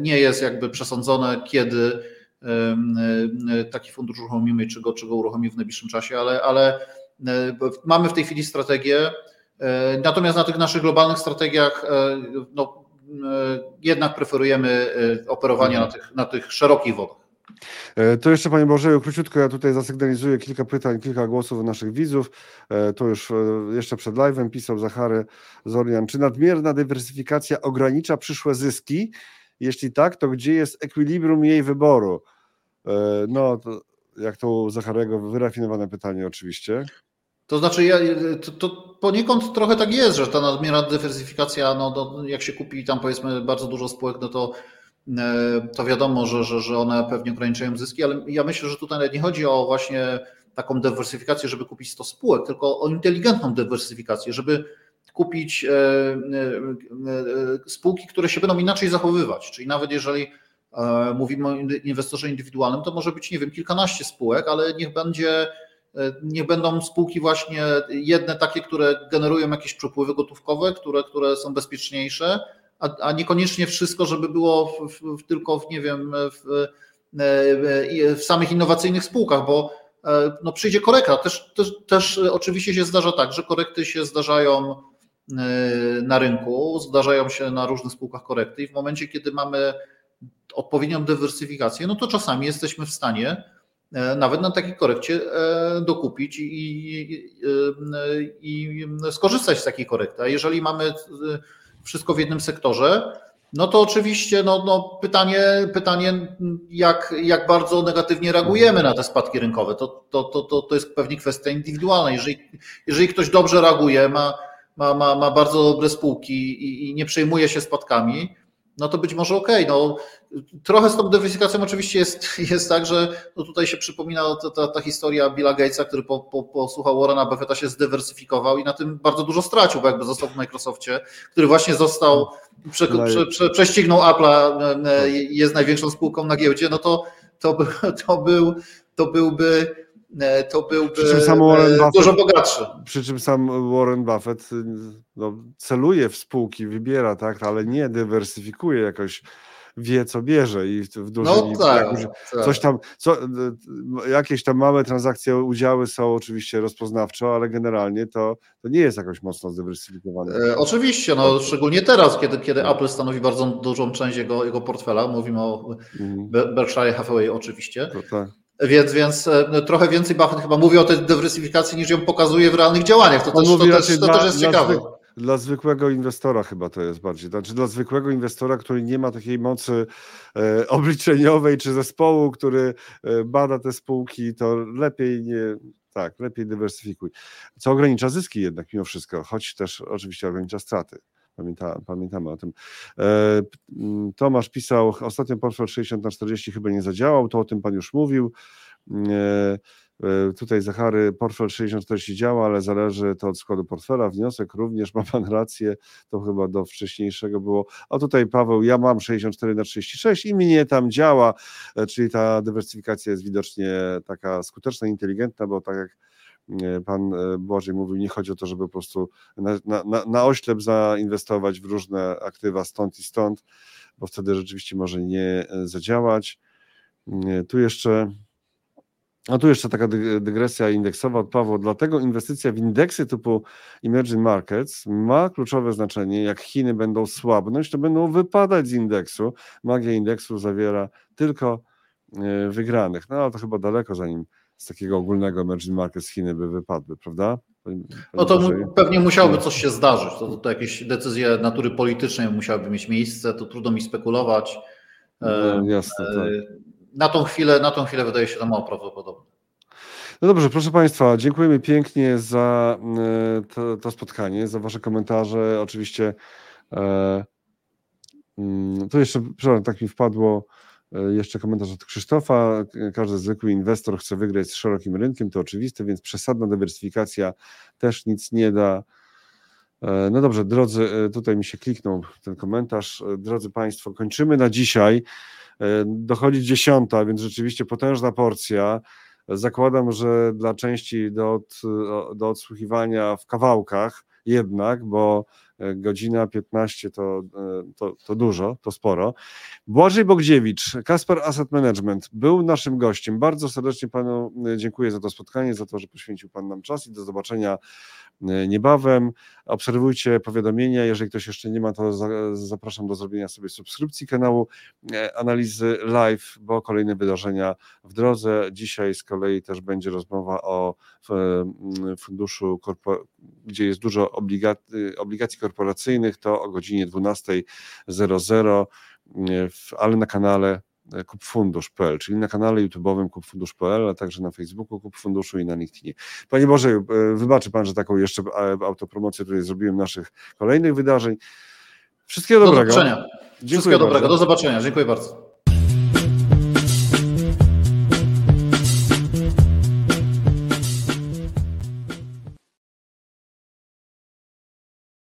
nie jest jakby przesądzone, kiedy taki fundusz uruchomimy, czy go, czy go uruchomimy w najbliższym czasie, ale, ale e, mamy w tej chwili strategię. E, natomiast na tych naszych globalnych strategiach no, jednak preferujemy operowanie na tych, na tych szerokich wodach. To jeszcze Panie Bożeju, króciutko ja tutaj zasygnalizuję kilka pytań, kilka głosów naszych widzów. To już jeszcze przed live'em pisał Zachary Zorian. Czy nadmierna dywersyfikacja ogranicza przyszłe zyski jeśli tak, to gdzie jest ekwilibrium jej wyboru? E, no, to jak to Zacharego, wyrafinowane pytanie oczywiście. To znaczy, ja, to, to, poniekąd trochę tak jest, że ta nadmierna dywersyfikacja, no, no, jak się kupi tam powiedzmy bardzo dużo spółek, no to, e, to wiadomo, że, że, że one pewnie ograniczają zyski, ale ja myślę, że tutaj nie chodzi o właśnie taką dywersyfikację, żeby kupić 100 spółek, tylko o inteligentną dywersyfikację, żeby kupić e, e, e, spółki, które się będą inaczej zachowywać. Czyli nawet jeżeli mówimy o inwestorze indywidualnym, to może być, nie wiem, kilkanaście spółek, ale niech będzie. Niech będą spółki właśnie jedne takie, które generują jakieś przepływy gotówkowe, które, które są bezpieczniejsze, a, a niekoniecznie wszystko, żeby było w, w, tylko w, nie wiem, w, w samych innowacyjnych spółkach, bo no przyjdzie korekta. Też, też, też oczywiście się zdarza tak, że korekty się zdarzają na rynku, zdarzają się na różnych spółkach korekty i w momencie, kiedy mamy odpowiednią dywersyfikację, no to czasami jesteśmy w stanie e, nawet na takiej korekcie e, dokupić i, i, i, skorzystać z takiej korekty. A jeżeli mamy e, wszystko w jednym sektorze, no to oczywiście no, no pytanie, pytanie jak, jak bardzo negatywnie reagujemy na te spadki rynkowe. To, to, to, to jest pewnie kwestia indywidualna. Jeżeli, jeżeli ktoś dobrze reaguje, ma ma, ma, ma bardzo dobre spółki i, i nie przejmuje się spadkami, no to być może okej. Okay. No, trochę z tą dywersyfikacją oczywiście jest, jest tak, że no tutaj się przypomina ta, ta, ta historia Billa Gatesa, który po, po, posłuchał Warrena Buffetta, się zdywersyfikował i na tym bardzo dużo stracił, bo jakby został w Microsoftie, który właśnie został, prze, prze, prze, prześcignął Apple'a, e, e, jest największą spółką na giełdzie, no to, to, to, był, to byłby to byłby e, Buffett, dużo bogatszy. Przy czym sam Warren Buffett no, celuje w spółki, wybiera, tak, ale nie dywersyfikuje jakoś wie, co bierze i w dużej no, tak, tak. coś tam, co, jakieś tam małe transakcje, udziały są oczywiście rozpoznawczo, ale generalnie to, to nie jest jakoś mocno zdywersyfikowane. E, oczywiście, no, szczególnie teraz, kiedy, kiedy Apple stanowi bardzo dużą część jego, jego portfela, mówimy o mm. Berkshire Hathaway oczywiście. To tak. Więc, więc e, trochę więcej Buffett chyba mówi o tej dywersyfikacji niż ją pokazuje w realnych działaniach. To, też, to, też, to dla, też jest ciekawe. Zwyk, dla zwykłego inwestora chyba to jest bardziej. Znaczy dla zwykłego inwestora, który nie ma takiej mocy e, obliczeniowej czy zespołu, który e, bada te spółki, to lepiej nie, tak, lepiej dywersyfikuj. Co ogranicza zyski jednak mimo wszystko, choć też oczywiście ogranicza straty. Pamięta, pamiętamy o tym. E, Tomasz pisał, ostatnio portfel 60 na 40 chyba nie zadziałał, to o tym pan już mówił. E, e, tutaj Zachary, portfel 60-40 działa, ale zależy to od składu portfela. Wniosek również, ma pan rację, to chyba do wcześniejszego było. A tutaj Paweł, ja mam 64 na 36 i mnie tam działa, czyli ta dywersyfikacja jest widocznie taka skuteczna, inteligentna, bo tak jak pan Błażej mówił, nie chodzi o to, żeby po prostu na, na, na oślep zainwestować w różne aktywa stąd i stąd, bo wtedy rzeczywiście może nie zadziałać. Tu jeszcze a tu jeszcze taka dygresja indeksowa od Pawła. Dlatego inwestycja w indeksy typu emerging markets ma kluczowe znaczenie. Jak Chiny będą słabnąć, to będą wypadać z indeksu. Magia indeksu zawiera tylko e, wygranych. No ale to chyba daleko zanim z takiego ogólnego emerging markets Chiny by wypadły, prawda? No to pewnie musiałoby coś się zdarzyć. To, to jakieś decyzje natury politycznej musiałyby mieć miejsce. To trudno mi spekulować. No, jasne, tak. E, na tą chwilę, na tą chwilę wydaje się to mało prawdopodobne. No dobrze, proszę Państwa, dziękujemy pięknie za e, to, to spotkanie, za Wasze komentarze. Oczywiście e, mm, to jeszcze, przepraszam, tak mi wpadło e, jeszcze komentarz od Krzysztofa. Każdy zwykły inwestor chce wygrać z szerokim rynkiem, to oczywiste, więc przesadna dywersyfikacja też nic nie da. No dobrze, drodzy, tutaj mi się kliknął ten komentarz. Drodzy Państwo, kończymy na dzisiaj. E, dochodzi dziesiąta, więc rzeczywiście potężna porcja. Zakładam, że dla części do, od, do odsłuchiwania w kawałkach jednak, bo e, godzina 15 to, e, to, to dużo, to sporo. Błażej Bogdziewicz, Kasper Asset Management, był naszym gościem. Bardzo serdecznie panu dziękuję za to spotkanie, za to, że poświęcił pan nam czas i do zobaczenia E, niebawem. Obserwujcie powiadomienia. Jeżeli ktoś jeszcze nie ma, to zapraszam do zrobienia sobie subskrypcji kanału e, analizy live, bo kolejne wydarzenia w drodze. Dzisiaj z kolei też będzie rozmowa o funduszu, gdzie jest dużo obligacji korporacyjnych, to o godzinie 12.00, ale na kanale E, kupfundusz.pl, czyli na kanale YouTube'owym kupfundusz.pl, a także na Facebooku kupfunduszu i na LinkedInie. Panie Boże, e, wybaczy Pan, że taką jeszcze e, autopromocję tutaj zrobiłem naszych kolejnych wydarzeń. Wszystkiego dobrego. Do zobaczenia. Wszystkiego dobrego. Do zobaczenia. Dziękuję bardzo.